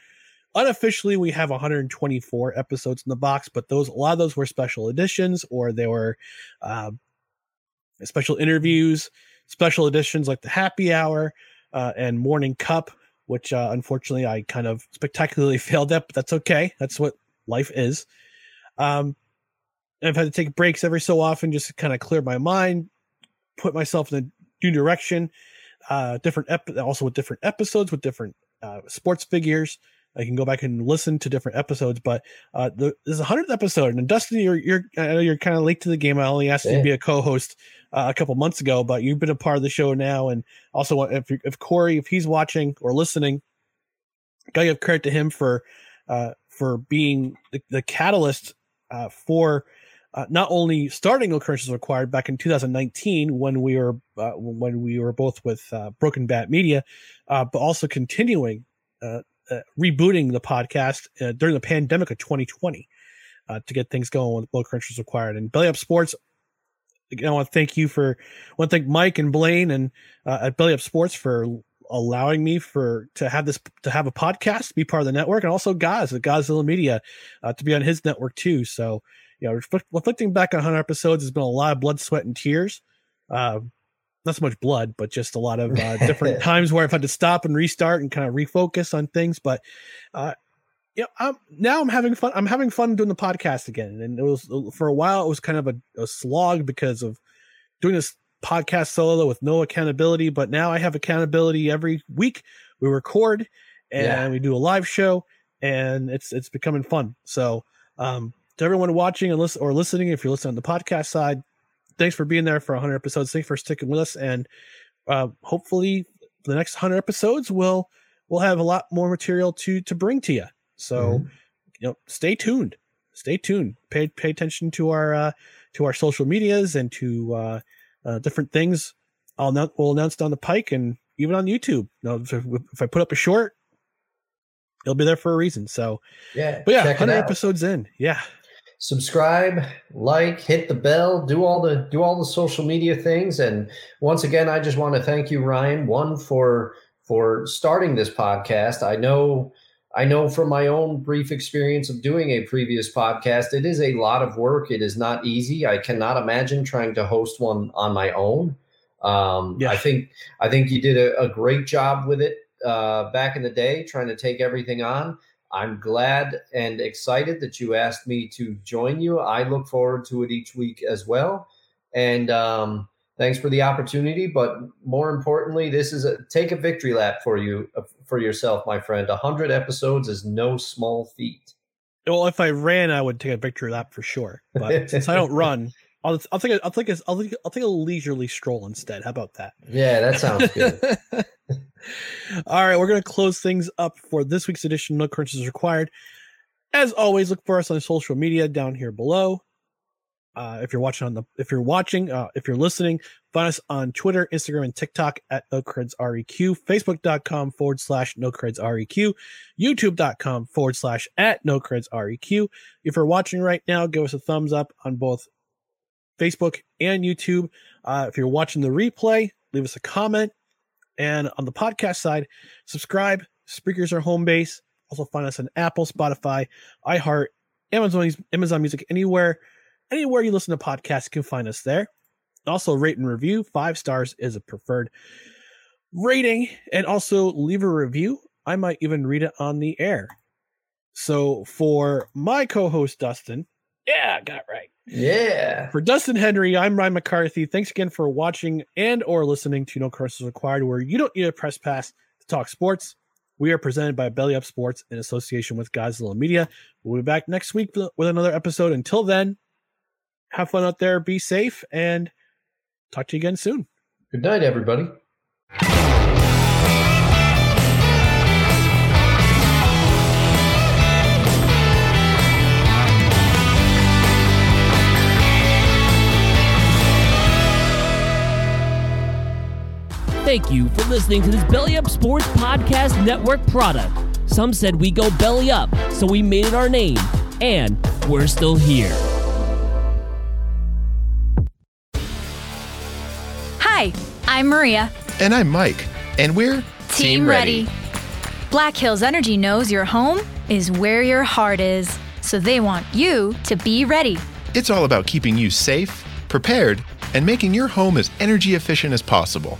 unofficially. We have 124 episodes in the box, but those a lot of those were special editions or they were uh, special interviews, special editions like the Happy Hour uh, and Morning Cup, which uh, unfortunately I kind of spectacularly *laughs* failed at, but that's okay. That's what life is. Um, I've had to take breaks every so often just to kind of clear my mind, put myself in a new direction. Uh, different ep- also with different episodes with different uh, sports figures. I can go back and listen to different episodes, but uh, the, this is a hundredth episode. And Dustin, you're you're I know you're kind of late to the game. I only asked you to be a co-host uh, a couple months ago, but you've been a part of the show now. And also, if if Corey, if he's watching or listening, gotta give credit to him for uh, for being the, the catalyst uh, for uh, not only starting occurrences required back in 2019 when we were uh, when we were both with uh, Broken Bat Media, uh, but also continuing uh, uh, rebooting the podcast during the pandemic of 2020 uh, to get things going with low credentials required. And Belly Up Sports, again, I want to thank you for, I want to thank Mike and Blaine and at Belly Up Sports for allowing me for to have this to have a podcast, be part of the network, and also Gaz, the Godzilla Media, to be on his network too. So, you know, reflect, reflecting back on 100 episodes has been a lot of blood, sweat, and tears. Uh, not so much blood, but just a lot of uh, *laughs* different times where I've had to stop and restart and kind of refocus on things. But uh, you know, I'm, now I'm having fun. I'm having fun doing the podcast again. And it was for a while, it was kind of a, a slog because of doing this podcast solo with no accountability. But now I have accountability every week. We record and Yeah. we do a live show, and it's it's becoming fun. So, um, to everyone watching and listen or listening, if you're listening on the podcast side, thanks for being there for 100 episodes. Thanks for sticking with us, and uh, hopefully the next 100 episodes will we'll have a lot more material to to bring to you. So, Mhm. you know, stay tuned. Stay tuned. Pay pay attention to our uh, to our social medias and to uh, uh, different things. I'll announce, we'll announce down the pike and even on YouTube. You know, if, if I put up a short, it'll be there for a reason. So, Yeah, but yeah, 100 out. episodes in. Yeah. Subscribe like hit the bell do all the do all the social media things. And once again i just want to thank you ryan one for for starting this podcast. I know i know from my own brief experience of doing a previous podcast it is a lot of work. It is not easy. I cannot imagine trying to host one on my own. Um, yeah. i think i think you did a, a great job with it uh, back in the day trying to take everything on I'm glad and excited that you asked me to join you. I look forward to it each week as well. And um, thanks for the opportunity. But more importantly, this is a take a victory lap for you uh, for yourself, my friend. A hundred episodes is no small feat. Well, if I ran, I would take a victory lap for sure. But since I don't *laughs* run, I'll I'll take a, I'll take a, I'll take, I'll take a leisurely stroll instead. How about that? Yeah, that sounds good. *laughs* All right, we're going to close things up for this week's edition. No crunches required. As always, look for us on social media down here below. Uh, if you're watching on the, if you're watching, uh, if you're listening, find us on Twitter, Instagram, and TikTok at No Creds REQ, Facebook.com forward slash No Creds REQ, YouTube.com forward slash at No Creds REQ. If you're watching right now, give us a thumbs up on both Facebook and YouTube. Uh, if you're watching the replay, leave us a comment. And on the podcast side, subscribe. Spreaker's our home base. Also find us on Apple, Spotify, iHeart, Amazon, Amazon Music, anywhere, anywhere you listen to podcasts, you can find us there. Also, rate and review. Five stars is a preferred rating. And also leave a review. I might even read it on the air. So for my co-host Dustin, yeah, got right. Yeah. For Dustin Henry, I'm Ryan McCarthy. Thanks again for watching and or listening to No Curses Required, where you don't need a press pass to talk sports. We are presented by Belly Up Sports in association with Godzilla Media. We'll be back next week with another episode. Until then, have fun out there, be safe, and talk to you again soon. Good night, everybody. Thank you for listening to this Belly Up Sports Podcast Network product. Some said we go belly up, so we made it our name, and we're still here. Hi, I'm Maria. And I'm Mike. And we're Team, ready. Black Hills Energy knows your home is where your heart is, so they want you to be ready. It's all about keeping you safe, prepared, and making your home as energy efficient as possible.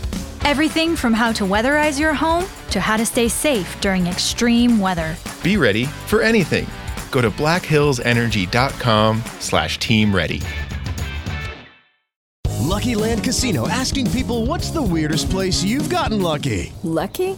Everything from how to weatherize your home to how to stay safe during extreme weather. Be ready for anything. Go to blackhillsenergy.com slash team ready. Lucky Land Casino asking people what's the weirdest place you've gotten lucky? Lucky?